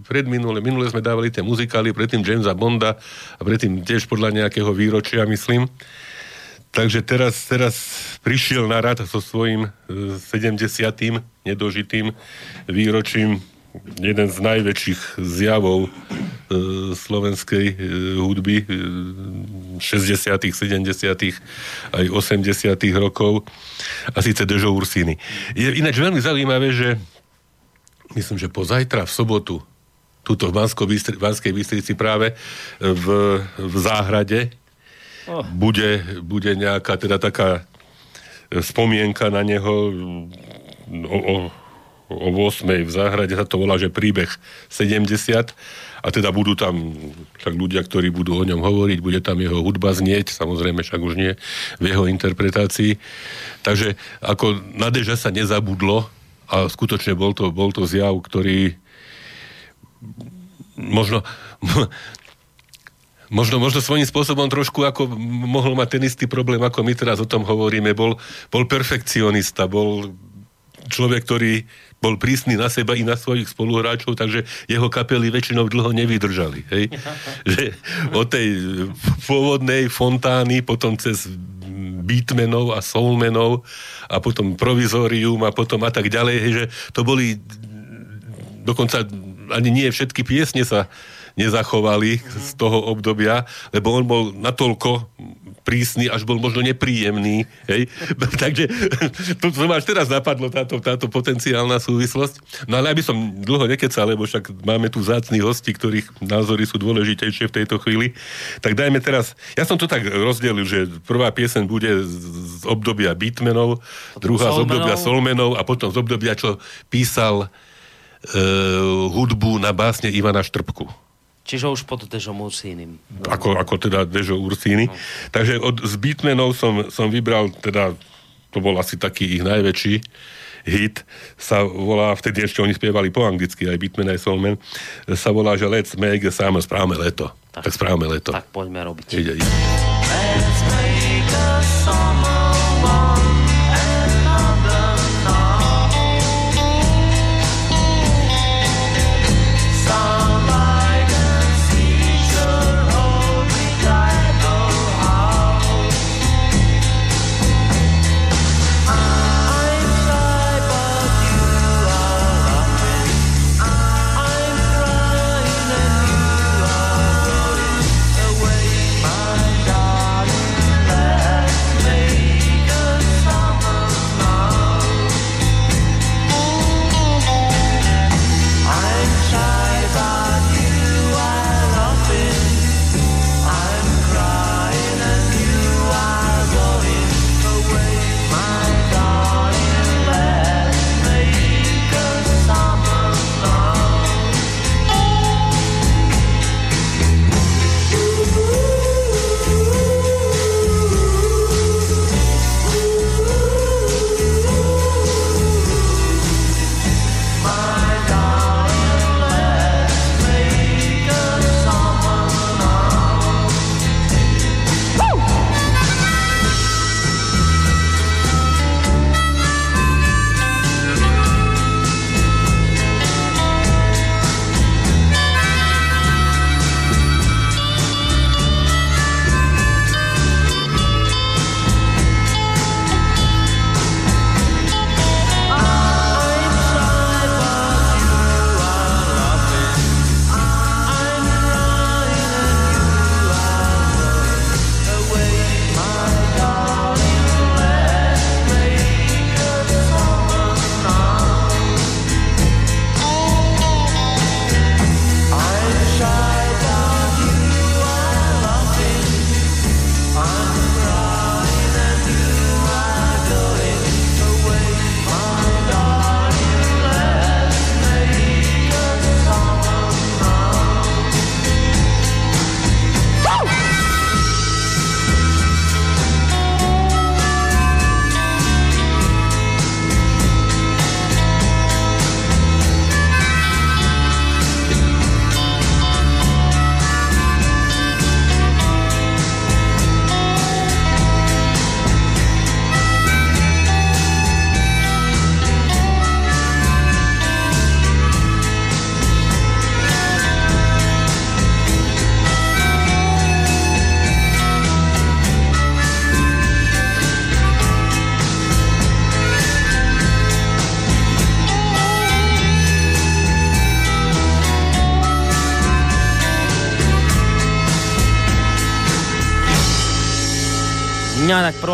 predminule, minule sme dávali tie muzikály, predtým Jamesa Bonda a predtým tiež podľa nejakého výročia, myslím. Takže teraz, teraz prišiel na rad so svojím e, 70. nedožitým výročím jeden z najväčších zjavov e, slovenskej e, hudby e, 60., 70., aj 80. rokov a síce Dežo Ursíny. Je ináč veľmi zaujímavé, že myslím, že pozajtra v sobotu tuto v Banskej Bystrici práve v, v záhrade Oh. bude, bude nejaká teda taká spomienka na neho o, o, o 8. v záhrade sa to volá, že príbeh 70 a teda budú tam však ľudia, ktorí budú o ňom hovoriť, bude tam jeho hudba znieť, samozrejme však už nie v jeho interpretácii. Takže ako na Deža sa nezabudlo a skutočne bol to, bol to zjav, ktorý možno Možno, možno svojím spôsobom trošku ako mohol mať ten istý problém, ako my teraz o tom hovoríme. Bol, bol perfekcionista, bol človek, ktorý bol prísny na seba i na svojich spoluhráčov, takže jeho kapely väčšinou dlho nevydržali. Hej? Že od tej pôvodnej fontány, potom cez beatmenov a soulmenov a potom provizorium a potom a tak ďalej, hej, že to boli dokonca ani nie všetky piesne sa nezachovali z toho obdobia, lebo on bol natoľko prísny, až bol možno nepríjemný. Hej? Takže to, to ma až teraz napadlo, táto, táto potenciálna súvislosť. No ale aby som dlho nekecal, lebo však máme tu zácných hostí, ktorých názory sú dôležitejšie v tejto chvíli, tak dajme teraz, ja som to tak rozdelil, že prvá piesen bude z, obdobia Beatmenov, druhá z obdobia. Solmenov a potom z obdobia, čo písal e, hudbu na básne Ivana Štrbku. Čiže už pod Dežom Ursínim. Ako, ako teda Dežo Ursíny. Takže od, z Beatmenov som, som vybral, teda to bol asi taký ich najväčší hit, sa volá, vtedy ešte oni spievali po anglicky, aj Beatman, aj Soulman, sa volá, že Let's make the summer, správame leto. Tak, tak správame leto. Tak poďme robiť. Ide, ide. Let's make a summer one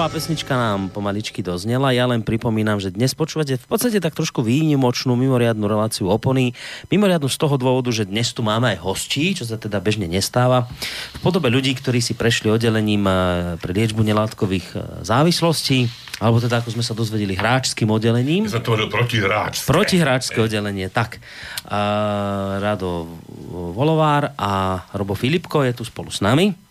prvá pesnička nám pomaličky doznela. Ja len pripomínam, že dnes počúvate v podstate tak trošku výnimočnú mimoriadnu reláciu opony. Mimoriadnu z toho dôvodu, že dnes tu máme aj hostí, čo sa teda bežne nestáva. V podobe ľudí, ktorí si prešli oddelením eh, pre liečbu nelátkových eh, závislostí, alebo teda, ako sme sa dozvedeli, hráčským oddelením. Ja som to hovoril protihráč. Protihráčské oddelenie, tak. Uh, Rado Volovár a Robo Filipko je tu spolu s nami.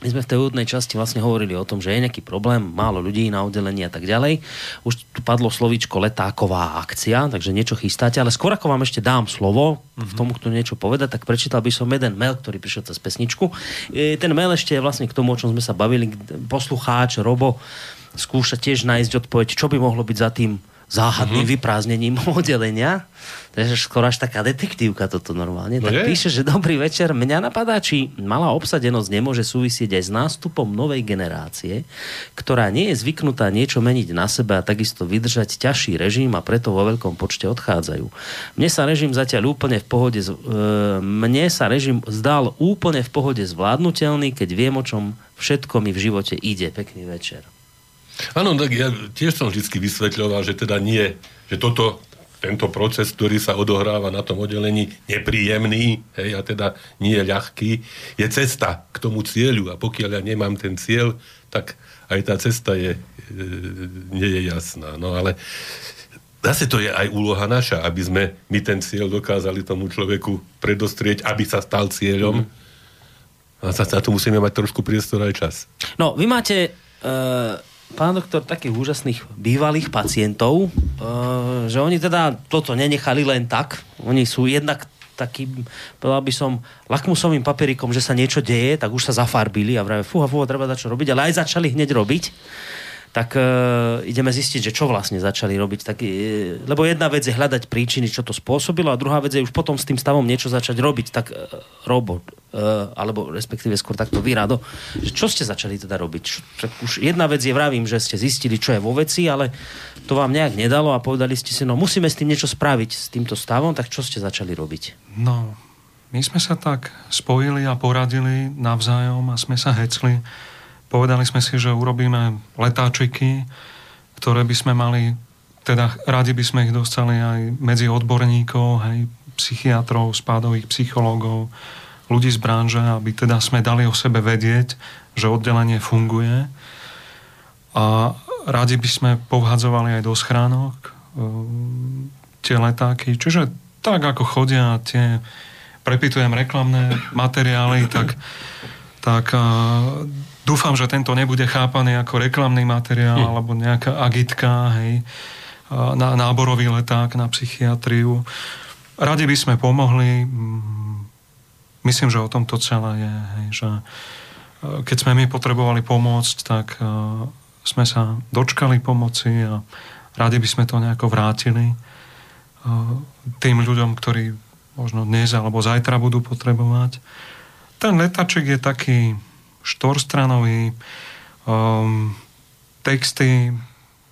My sme v tej úvodnej časti vlastne hovorili o tom, že je nejaký problém, málo ľudí na oddelení a tak ďalej. Už tu padlo slovíčko letáková akcia, takže niečo chystáte, ale skôr ako vám ešte dám slovo mm-hmm. tomu, kto niečo povedať, tak prečítal by som jeden mail, ktorý prišiel cez pesničku. E, ten mail ešte je vlastne k tomu, o čom sme sa bavili. Poslucháč Robo skúša tiež nájsť odpoveď, čo by mohlo byť za tým záhadným mm-hmm. vyprázdnením oddelenia. To je skoro až taká detektívka toto normálne. No tak je. píše, že dobrý večer. Mňa napadá, či malá obsadenosť nemôže súvisieť aj s nástupom novej generácie, ktorá nie je zvyknutá niečo meniť na sebe a takisto vydržať ťažší režim a preto vo veľkom počte odchádzajú. Mne sa režim zatiaľ úplne v pohode e, mne sa režim zdal úplne v pohode zvládnutelný, keď viem, o čom všetko mi v živote ide. Pekný večer. Áno, tak ja tiež som vždy vysvetľoval, že teda nie, že toto, tento proces, ktorý sa odohráva na tom oddelení, nepríjemný, hej, a teda nie je ľahký, je cesta k tomu cieľu a pokiaľ ja nemám ten cieľ, tak aj tá cesta je, e, nie je jasná. No ale zase to je aj úloha naša, aby sme my ten cieľ dokázali tomu človeku predostrieť, aby sa stal cieľom. Mm-hmm. A na to musíme mať trošku priestor aj čas. No, vy máte, uh, pán doktor, takých úžasných bývalých pacientov, uh, že oni teda toto nenechali len tak. Oni sú jednak takým, povedal by som, lakmusovým papierikom, že sa niečo deje, tak už sa zafarbili a vravia, fúha, fúha, treba dať čo robiť, ale aj začali hneď robiť tak e, ideme zistiť, že čo vlastne začali robiť. Tak, e, lebo jedna vec je hľadať príčiny, čo to spôsobilo a druhá vec je už potom s tým stavom niečo začať robiť. Tak e, robot, e, alebo respektíve skôr takto vyrado, že čo ste začali teda robiť? Tak už jedna vec je, vravím, že ste zistili, čo je vo veci, ale to vám nejak nedalo a povedali ste si, no musíme s tým niečo spraviť, s týmto stavom, tak čo ste začali robiť? No, my sme sa tak spojili a poradili navzájom a sme sa hecli. Povedali sme si, že urobíme letáčiky, ktoré by sme mali, teda radi by sme ich dostali aj medzi odborníkov, hej, psychiatrov, spádových psychológov, ľudí z branže, aby teda sme dali o sebe vedieť, že oddelenie funguje. A radi by sme povhadzovali aj do schránok ehm, tie letáky. Čiže tak, ako chodia tie, prepitujem reklamné materiály, tak, tak uh, dúfam, že tento nebude chápaný ako reklamný materiál Hm. alebo nejaká agitka, hej, na náborový leták na psychiatriu. Radi by sme pomohli. mm, Myslím, že o tom to celé je, hej, že uh, keď sme my potrebovali pomôcť, tak uh, sme sa dočkali pomoci a radi by sme to nejako vrátili uh, tým ľuďom, ktorí možno dnes alebo zajtra budú potrebovať. Ten letaček je taký štvorstranový. Um, texty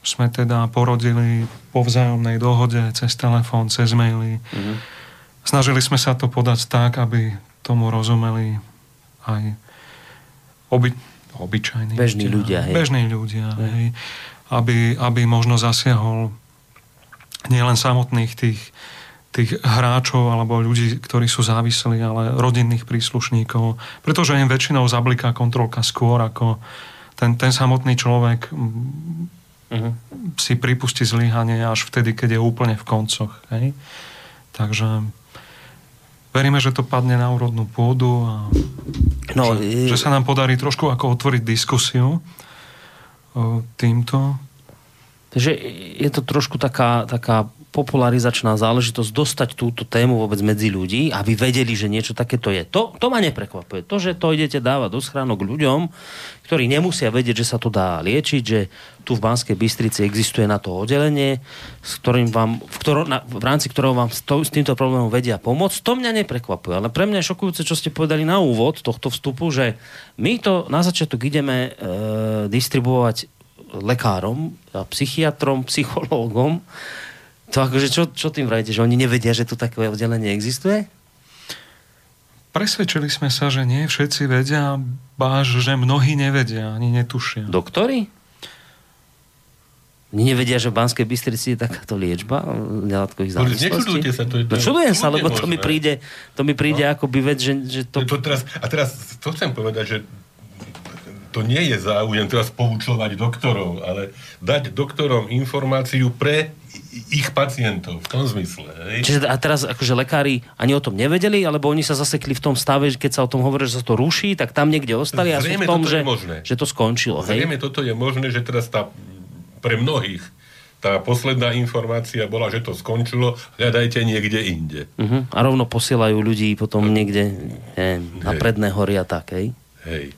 sme teda porodili po vzájomnej dohode cez telefón, cez maily. Mhm. Snažili sme sa to podať tak, aby tomu rozumeli aj oby, obyčajní Bežní ľudia, hej. Bežní ľudia, hej. Aby, aby možno zasiahol nielen samotných tých, tých hráčov alebo ľudí, ktorí sú závislí, ale rodinných príslušníkov, pretože im väčšinou zabliká kontrolka skôr ako ten, ten samotný človek Mhm. si pripustí zlyhanie až vtedy, keď je úplne v koncoch. Hej? Takže veríme, že to padne na úrodnú pôdu a No, že, e- že sa nám podarí trošku ako otvoriť diskusiu o týmto. Takže je to trošku taká, taká popularizačná záležitosť dostať túto tému vôbec medzi ľudí, aby vedeli, že niečo takéto je. To, to ma neprekvapuje. To, že to idete dávať do schránok ľuďom, ktorí nemusia vedieť, že sa to dá liečiť, že tu v Banskej Bystrici existuje na to oddelenie, s ktorým vám, v, ktoro, na, v rámci ktorého vám s, to, s týmto problémom vedia pomôcť, to mňa neprekvapuje. Ale pre mňa je šokujúce, čo ste povedali na úvod tohto vstupu, že my to na začiatok ideme e, distribuovať lekárom, psychiatrom, psychológom. To akože čo, čo tým vrajete, že oni nevedia, že tu také oddelenie existuje? presvedčili sme sa, že nie všetci vedia, báž, že mnohí nevedia, ani netušia. Doktory? Oni nevedia, že v Banskej Bystrici je takáto liečba nelátkových Ale závislostí? sa, to je- to No je čudujem sa, lebo to mi príde, to mi príde No. ako by vec, že, že to... To, teraz, a teraz to chcem povedať, že to nie je záujem teraz poučovať doktorov, ale dať doktorom informáciu pre ich pacientov, v tom zmysle. Hej? Čiže a teraz akože lekári ani o tom nevedeli, alebo oni sa zasekli v tom stave, že keď sa o tom hovorí, že sa to ruší, tak tam niekde ostali a sú Zrejme v tom, že, že to skončilo. Hej? Zrejme toto je možné, že teraz tá, pre mnohých tá posledná informácia bola, že to skončilo, hľadajte niekde inde. Uh-huh. A rovno posielajú ľudí potom niekde neviem, na Hej. predné hory a tak, hej? Hej.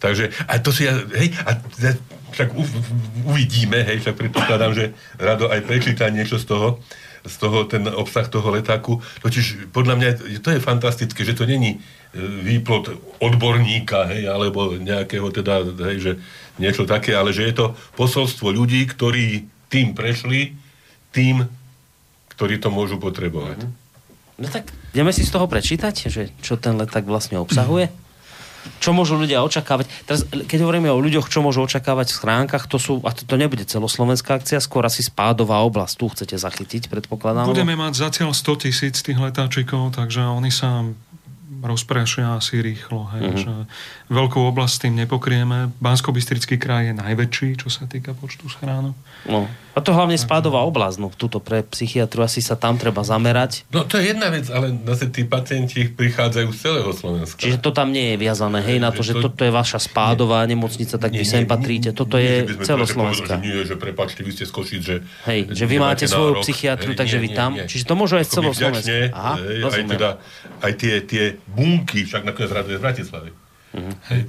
Takže, a to si ja, hej, a však u, uvidíme, hej, však predpokladám, že Rado aj prečíta niečo z toho, z toho, ten obsah toho letáku. Totiž podľa mňa to je fantastické, že to není e, výplod odborníka, hej, alebo nejakého teda, hej, že niečo také, ale že je to posolstvo ľudí, ktorí tým prešli, tým, ktorí to môžu potrebovať. No tak ideme si z toho prečítať, že čo ten leták vlastne obsahuje? Čo môžu ľudia očakávať? Teraz, keď hovoríme o ľuďoch, čo môžu očakávať v schránkach, to sú, a to, to nebude celoslovenská akcia, skôr asi spádová oblasť. Tu chcete zachytiť, predpokladám. Budeme mať zatiaľ 100 tisíc tých letáčikov, takže oni sa rozprešia asi rýchlo. Hej, Mhm. že veľkú oblasť s tým nepokrieme. bansko kraj je najväčší, čo sa týka počtu schránok. No. A to hlavne spádová oblasť. No, tuto pre psychiatru asi sa tam treba zamerať. No to je jedna vec, ale zase tí pacienti prichádzajú z celého Slovenska. Čiže to tam nie je viazané, hej, na to, že To- toto je vaša spádová nemocnica, tak vy sem patríte. Toto nie, že je celoslovenská. Že nie, že prepačte, vy ste z Košic, že... Hej, že vy máte svoju psychiatru, takže nie, vy nie, tam. nie. Čiže to môže aj vďačne, Aha, aj, teda, aj tie, tie bunky, však nakoniec raduje z Bratislavy. Mhm. Hej.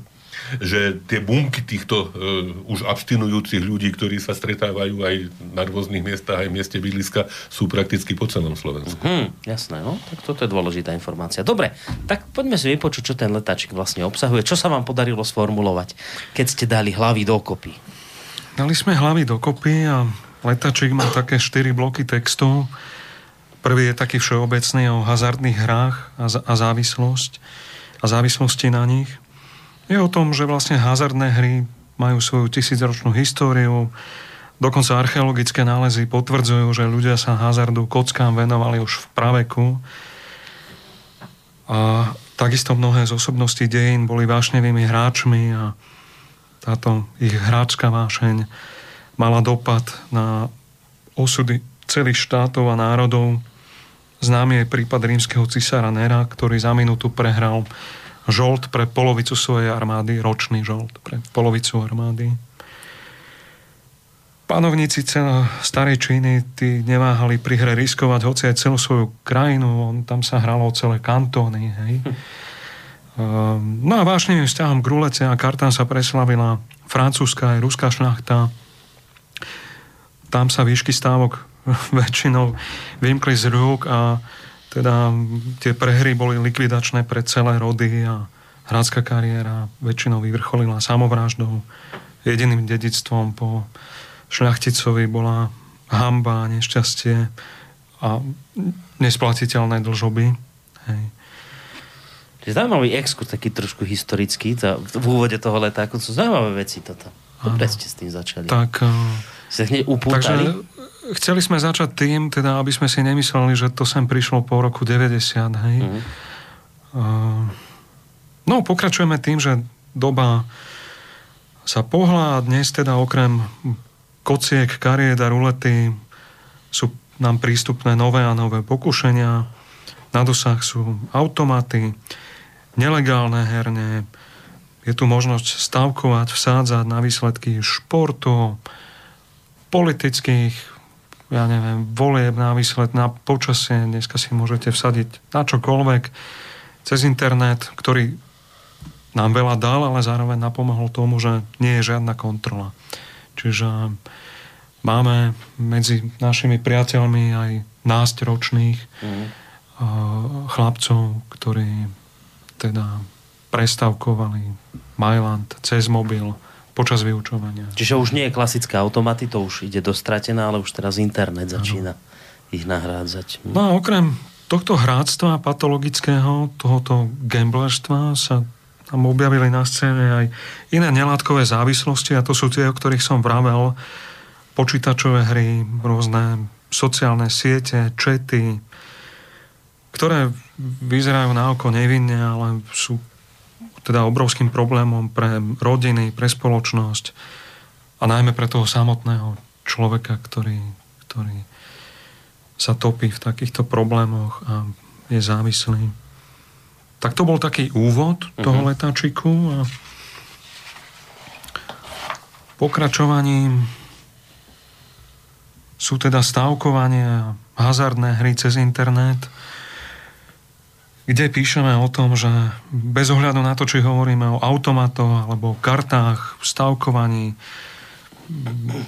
Že tie bunky týchto uh, už abstinujúcich ľudí, ktorí sa stretávajú aj na rôznych miestach, aj v mieste bydliska, sú prakticky po celom Slovensku. Hm, jasné, no. Tak toto je dôležitá informácia. Dobre, tak poďme si vypočuť, čo ten letáčik vlastne obsahuje. Čo sa vám podarilo sformulovať, keď ste dali hlavy dokopy? Dali sme hlavy dokopy a letačik má také 4 bloky textov. Prvý je taký všeobecný o hazardných hrách a, a závislosť a závislosti na nich. Je o tom, že vlastne hazardné hry majú svoju tisícročnú históriu. Dokonca archeologické nálezy potvrdzujú, že ľudia sa hazardu kockám venovali už v praveku. A takisto mnohé z osobností dejín boli vášnevými hráčmi a táto ich hráčska vášeň mala dopad na osudy celých štátov a národov. Známy je prípad rímskeho cisára Nera, ktorý za minútu prehral žolt pre polovicu svojej armády, ročný žolt pre polovicu armády. Panovníci starej Číny tí neváhali pri hre riskovať hoci aj celú svoju krajinu, on, tam sa hralo o celé kantóny, hej. Ehm, No a vášnivým vzťahom k rulete a kartám sa preslavila francúzska aj ruská šľachta. Tam sa výšky stávok väčšinou vymkli z rúk a teda tie prehry boli likvidačné pre celé rody a hrácká kariéra väčšinou vyvrcholila samovraždou. Jediným dedictvom po šľachticovi bola hamba, nešťastie a nesplatiteľné dlžoby. Hej. Zaujímavý exkurs, taký trošku historický, za, v úvode toho letáku. Sú zaujímavé veci toto. Dobre ste s tým začali. Tak, eh, Ste hneď upútali. takže chceli sme začať tým, teda, aby sme si nemysleli, že to sem prišlo po roku 90. Hej. Mhm. Eh, No, pokračujeme tým, že doba sa pohla a dnes teda okrem kociek, kariet a rulety sú nám prístupné nové a nové pokušenia. Na dosah sú automaty, nelegálne herne, je tu možnosť stavkovať, vsádzať na výsledky športu, politických, ja neviem, volieb na výsled, na počasie, dneska si môžete vsadiť na čokoľvek cez internet, ktorý nám veľa dal, ale zároveň napomohol tomu, že nie je žiadna kontrola. Čiže máme medzi našimi priateľmi aj náctiročných Mhm. a chlapcov, ktorí teda prestavkovali Mailand cez mobil počas vyučovania. Čiže už nie je klasické automaty, to už ide dostratená, ale už teraz internet začína ich nahrádzať. No a okrem tohto hráctva patologického, tohoto gamblerstva sa tam objavili na scéne aj iné nelátkové závislosti a to sú tie, o ktorých som vravel. Počítačové hry, rôzne sociálne siete, čety, ktoré vyzerajú na oko nevinne, ale sú teda obrovským problémom pre rodiny, pre spoločnosť a najmä pre toho samotného človeka, ktorý, ktorý sa topí v takýchto problémoch a je závislý. Tak to bol taký úvod toho Mhm. letáčiku a pokračovaním sú teda stavkovanie a hazardné hry cez internet, kde píšeme o tom, že bez ohľadu na to, či hovoríme o automatoch alebo o kartách, stavkovaní,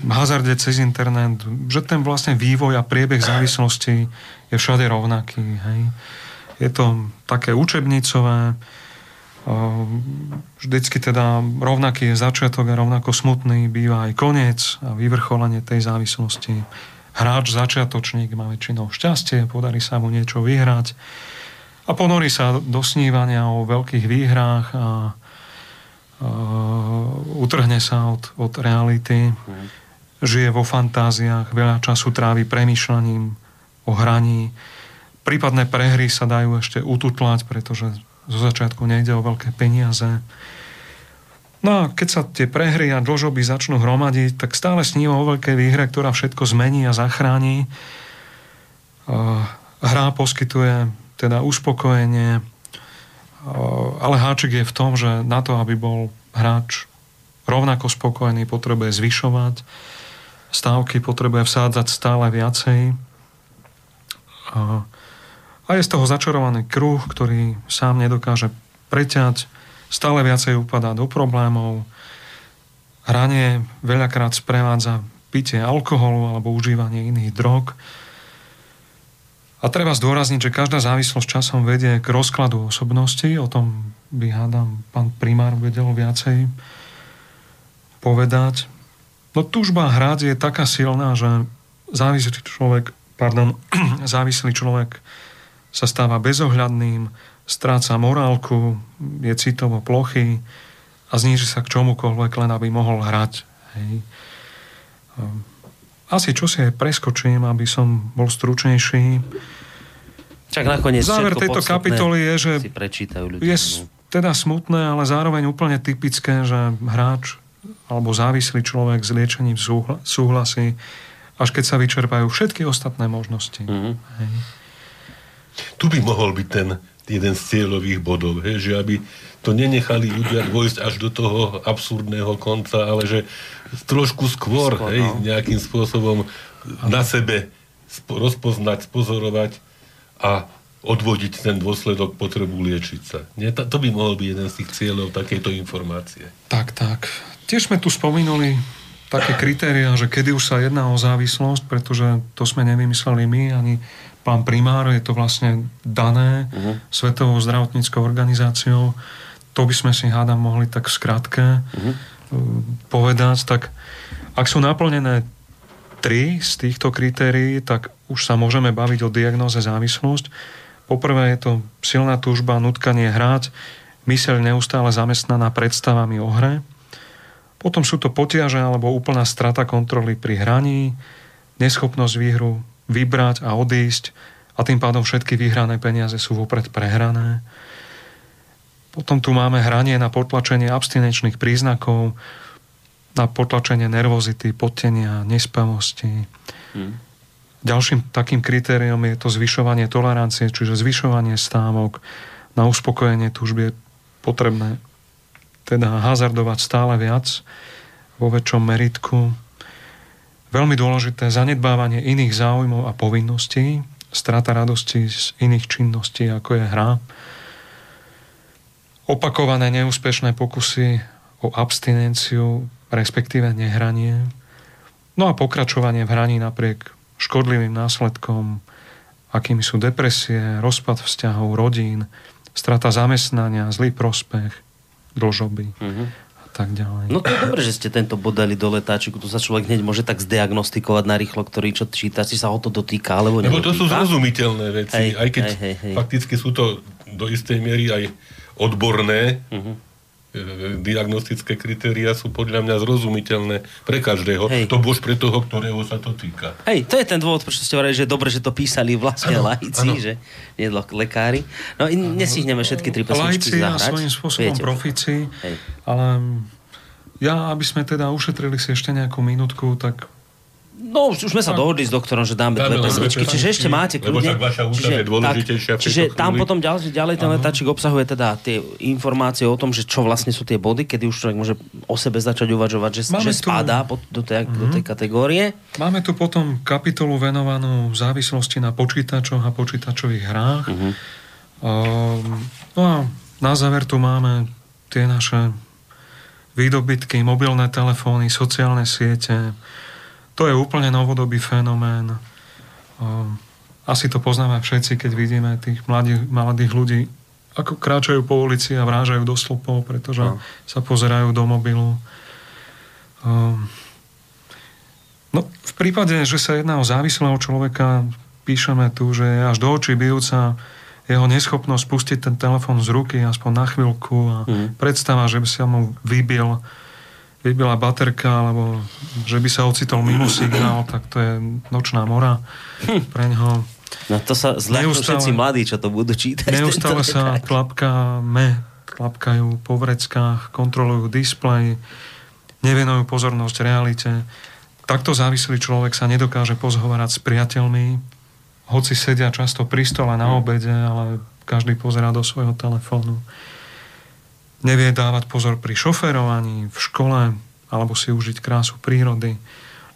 hazarde cez internet, že ten vlastne vývoj a priebeh závislosti je všade rovnaký. Hej. Je to také učebnicové, vždycky teda rovnaký je začiatok a rovnako smutný býva aj koniec a vyvrcholenie tej závislosti. Hráč, začiatočník má väčšinou šťastie, podarí sa mu niečo vyhrať a ponorí sa do snívania o veľkých výhrách a uh, utrhne sa od, od reality, žije vo fantáziách, veľa času trávi premýšľaním o hraní. Prípadné prehry sa dajú ešte ututlať, pretože zo začiatku nejde o veľké peniaze. No a keď sa tie prehry a dlžoby začnú hromadiť, tak stále sníva o veľkej výhre, ktorá všetko zmení a zachráni. Hra poskytuje teda uspokojenie, ale háčik je v tom, že na to, aby bol hráč rovnako spokojný, potrebuje zvyšovať stávky, potrebuje vsádzať stále viacej. A je z toho začarovaný kruh, ktorý sám nedokáže preťať, stále viacej upadá do problémov. Hranie veľakrát sprevádza pitie alkoholu alebo užívanie iných drog. A treba zdôrazniť, že každá závislosť časom vedie k rozkladu osobnosti. O tom by hádam pán primár vedel viacej povedať. No túžba hrať je taká silná, že závislý človek, pardon, závislý človek sa stáva bezohľadným, stráca morálku, je citovo plochy a zníži sa k čomukoľvek, len aby mohol hrať. Hej. Ehm, Asi čo si aj preskočím, aby som bol stručnejší. Čak nakoniec Záver tejto kapitoly je, že ľudia. je no. teda smutné, ale zároveň úplne typické, že hráč alebo závislý človek s liečením súhla- súhlasí, až keď sa vyčerpajú všetky ostatné možnosti. Mhm. Hej. Tu by mohol byť ten jeden z cieľových bodov, hej, že aby to nenechali ľudia dôjsť až do toho absurdného konca, ale že trošku skôr, Skôr, hej, no. nejakým spôsobom na sebe spo- rozpoznať, spozorovať a odvodiť ten dôsledok potrebu liečiť sa. Nie, to, to by mohol byť jeden z tých cieľov takejto informácie. Tak, tak. Tiež sme tu spomínali také kritéria, že kedy už sa jedná o závislosť, pretože to sme nevymysleli my, ani pán primár, je to vlastne dané uh-huh. Svetovou zdravotníckou organizáciou. To by sme si hádam mohli tak v skratke uh-huh. povedať. Tak ak sú naplnené tri z týchto kritérií, tak už sa môžeme baviť o diagnoze závislosť. Poprvé je to silná túžba, nutkanie hrať, myseľ neustále zamestnaná predstavami o hre. Potom sú to potiaže alebo úplná strata kontroly pri hraní, neschopnosť výhru vybrať a odísť a tým pádom všetky vyhrané peniaze sú vopred prehrané. Potom tu máme hranie na potlačenie abstinenčných príznakov, na potlačenie nervozity, potenia, nespavosti. Ďalším takým kritériom je to zvyšovanie tolerancie, čiže zvyšovanie stávok na uspokojenie túžby je potrebné teda hazardovať stále viac vo väčšom meritku. Veľmi dôležité zanedbávanie iných záujmov a povinností, strata radosti z iných činností, ako je hra, opakované neúspešné pokusy o abstinenciu, respektíve nehranie, no a pokračovanie v hraní napriek škodlivým následkom, akými sú depresie, rozpad vzťahov, rodín, strata zamestnania, zlý prospech, dlžoby Mhm. Tak ďalej. No to je dobré, že ste tento bod dali do letáčiku, tu sa človek hneď môže tak zdiagnostikovať na rýchlo, ktorý čo číta, či sa ho to dotýka, alebo Lebo to sú zrozumiteľné veci, Hej, aj keď hej, hej, hej. fakticky sú to do istej miery aj odborné. Mhm. E, Diagnostické kritéria sú podľa mňa zrozumiteľné pre každého. Hej. To bož pre toho, ktorého sa to týka. Hej, to je ten dôvod, prečo ste hovorili, že dobre, že to písali vlastne Áno, laici, áno. že nie le- lekári. No i nestihneme všetky tri pesničky Laici a zahrať. svojím spôsobom Viete. profíci, Hej. ale ja, aby sme teda ušetrili si ešte nejakú minútku, tak No, už, už sme sa dohodli s doktorom, že dáme, Dáme dve pesničky, čiže ešte máte lebo kľudne. tak vaša účasť je dôležitejšia v tak, čiže tam chvíli. potom ďalej, ďalej ten letáčik obsahuje teda tie informácie o tom, že čo vlastne sú tie body, kedy už človek môže o sebe začať uvažovať, že, Máme že tu- spadá pod, do, tej, do tej kategórie. máme tu potom kapitolu venovanú závislosti na počítačoch a počítačových hrách. Mhm. Um, no a na záver tu máme tie naše výdobytky, mobilné telefóny, sociálne siete. To je úplne novodobý fenomén. Um, asi to poznáme všetci, keď vidíme tých mladých, mladých ľudí, ako kráčajú po ulici a vrážajú do slupov, pretože No. sa pozerajú do mobilu. Um, no, v prípade, že sa jedná o závislého človeka, píšeme tu, že je až do očí bijúca jeho neschopnosť pustiť ten telefon z ruky aspoň na chvíľku a Mhm. predstava, že by sa mu vybil vybila baterka, alebo že by sa ocitol mimo signál, tak to je nočná mora pre ňoho. No to sa zľaknú všetci mladí, čo to budú čítať. Neustále sa klapkáme, klapkajú po vreckách, kontrolujú displej, nevenujú pozornosť realite. Takto závislý človek sa nedokáže pozhovárať s priateľmi, hoci sedia často pri stole na obede, ale každý pozerá do svojho telefónu. Nevie dávať pozor pri šoferovaní, v škole, alebo si užiť krásu prírody.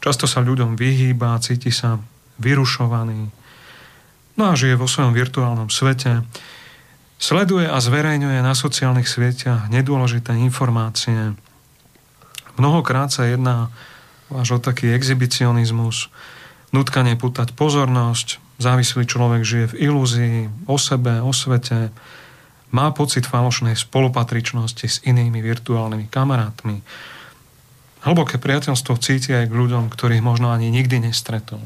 Často sa ľuďom vyhýba, cíti sa vyrušovaný. No a žije vo svojom virtuálnom svete. Sleduje a zverejňuje na sociálnych sieťach nedôležité informácie. Mnohokrát sa jedná až o taký exhibicionizmus, nutkanie pútať pozornosť, závislý človek žije v ilúzii o sebe, o svete, má pocit falošnej spolupatričnosti s inými virtuálnymi kamarátmi. Hlboké priateľstvo cíti aj k ľuďom, ktorých možno ani nikdy nestretol.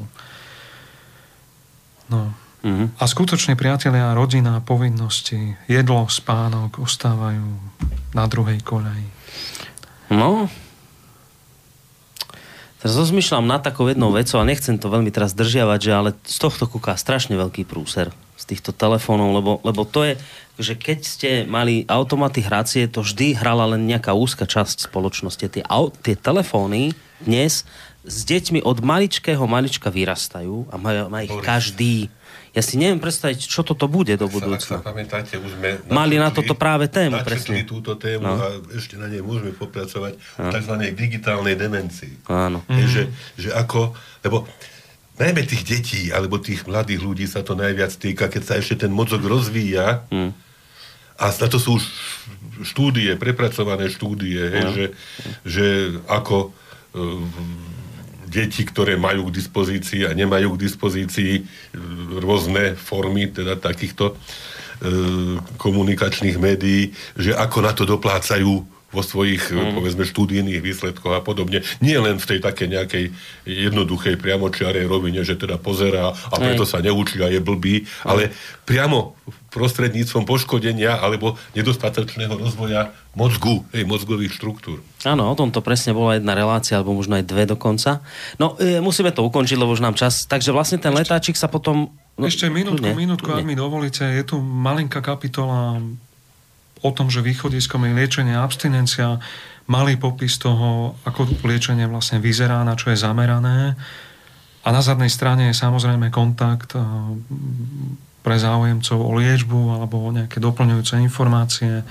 No. Mhm. A skutočne priatelia, rodina, povinnosti, jedlo, spánok ostávajú na druhej koľaji. No, teraz rozmýšľam nad takou jednou vecou a nechcem to veľmi teraz držiavať, že ale z tohto kúka strašne veľký prúser z týchto telefónov, lebo, lebo to je, že keď ste mali automaty hracie, to vždy hrala len nejaká úzka časť spoločnosti. Tie, tie telefóny dnes s deťmi od maličkého malička vyrastajú a má, má ich Boris. každý. Ja si neviem predstaviť, čo toto bude do Ak sa budúcna. pamätáte, už sme Mali na načetli- toto práve tému, načetli presne. túto tému No. a ešte na nej môžeme popracovať o tzv. digitálnej demencii. Áno. Mm. Že, že ako, lebo najmä tých detí alebo tých mladých ľudí sa to najviac týka, keď sa ešte ten mozog rozvíja Mm. a na to sú štúdie, prepracované štúdie, No. že, že ako e, deti, ktoré majú k dispozícii a nemajú k dispozícii e, rôzne formy teda takýchto e, komunikačných médií, že ako na to doplácajú vo svojich, mm. povedzme, štúdijných výsledkoch a podobne. Nie len v tej také nejakej jednoduchej priamočiarej rovine, že teda pozerá a preto Hej. sa neučí a je blbý, ale priamo prostredníctvom poškodenia alebo nedostatočného rozvoja mozgu, hej, mozgových štruktúr. Áno, o tomto presne bola jedna relácia, alebo možno aj dve dokonca. No, e, musíme to ukončiť, lebo už nám čas. Takže vlastne ten letáčik sa potom... No, Ešte minútku, kľudne, minútku, ak mi dovolíte. Je tu malinká kapitola o tom, že východiskom je liečenie abstinencia. Malý popis toho, ako liečenie vlastne vyzerá, na čo je zamerané. A na zadnej strane je samozrejme kontakt eh, pre záujemcov o liečbu alebo o nejaké doplňujúce informácie.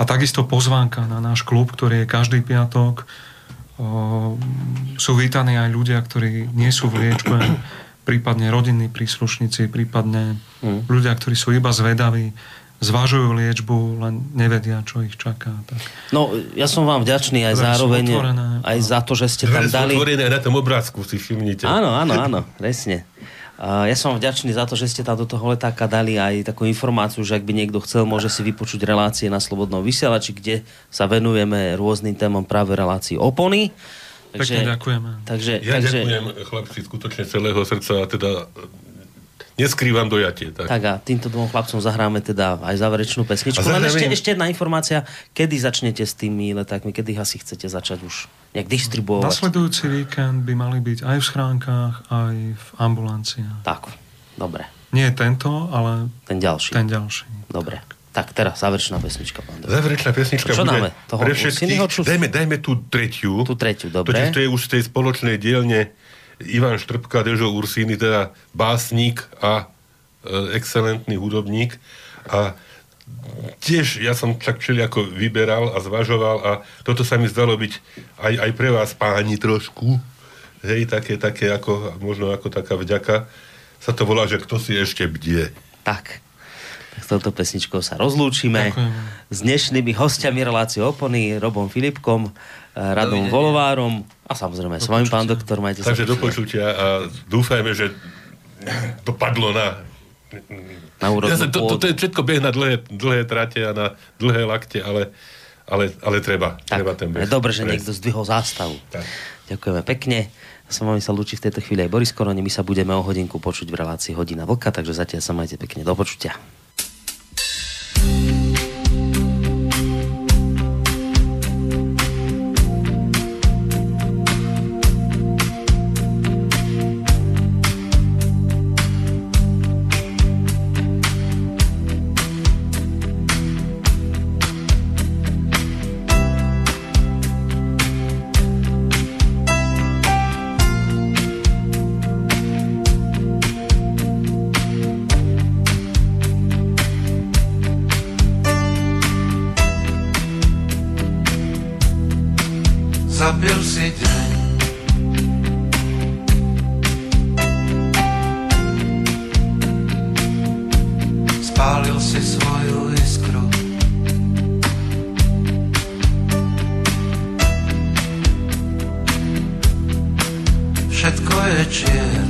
A takisto pozvánka na náš klub, ktorý je každý piatok. O, sú vítaní aj ľudia, ktorí nie sú v liečbe, prípadne rodinní príslušníci, prípadne Mm. ľudia, ktorí sú iba zvedaví, zvažujú liečbu, len nevedia, čo ich čaká. Tak. No, ja som vám vďačný aj zároveň otvorené. aj za to, že ste tam dali... otvorené aj na tom obrázku, si všimnite. Áno, áno, áno, presne. Ja som vám vďačný za to, že ste tam do toho letáka dali aj takú informáciu, že ak by niekto chcel, môže si vypočuť relácie na Slobodnom vysielači, kde sa venujeme rôznym témam práve relácií opony. Pekne ďakujeme. Takže, Ja takže, ďakujem chlapci skutočne celého srdca a teda neskrývam dojatie. Tak. Tak a týmto dvom chlapcom zahráme teda aj záverečnú pesničku. A Len ešte, ešte jedna informácia, kedy začnete s tými letákmi, kedy asi chcete začať už nejak distribuovať. Nasledujúci víkend by mali byť aj v schránkach, aj v ambulanciách. Tak, dobre. Nie tento, ale Ten ďalší. ten ďalší. Dobre. Tak teraz záverečná pesnička, pán doktor. Záverečná pesnička Čo bude dáme? Toho pre všetkých. Dajme, dajme tú tretiu. Tú tretiu, dobre. Totiž to je už z tej spoločnej dielne Ivan Štrbka, Dežo Ursíny, teda básnik a e, excelentný hudobník. A tiež ja som však ako vyberal a zvažoval a toto sa mi zdalo byť aj, aj pre vás páni trošku. Hej, také, také ako, možno ako taká vďaka. Sa to volá, že kto si ešte bdie. Tak. Tak s touto pesničkou sa rozlúčime Ďakujem. s dnešnými hostiami relácie Opony, Robom Filipkom, Radom Dovidenia. Volovárom a samozrejme s vami, pán doktor, majte sa Takže do počutia a dúfajme, že to padlo na... Na úrodnú to, to, to je všetko beh na dlhé, dlhé trate a na dlhé lakte, ale, ale, ale treba. Tak, treba ten beh. dobre, že niekto zdvihol zástavu. Tak. Ďakujeme pekne. S vami sa lúči v tejto chvíli aj Boris Koroni. My sa budeme o hodinku počuť v relácii Hodina Vlka, takže zatiaľ sa majte pekne. Do počutia. Všetko je čierne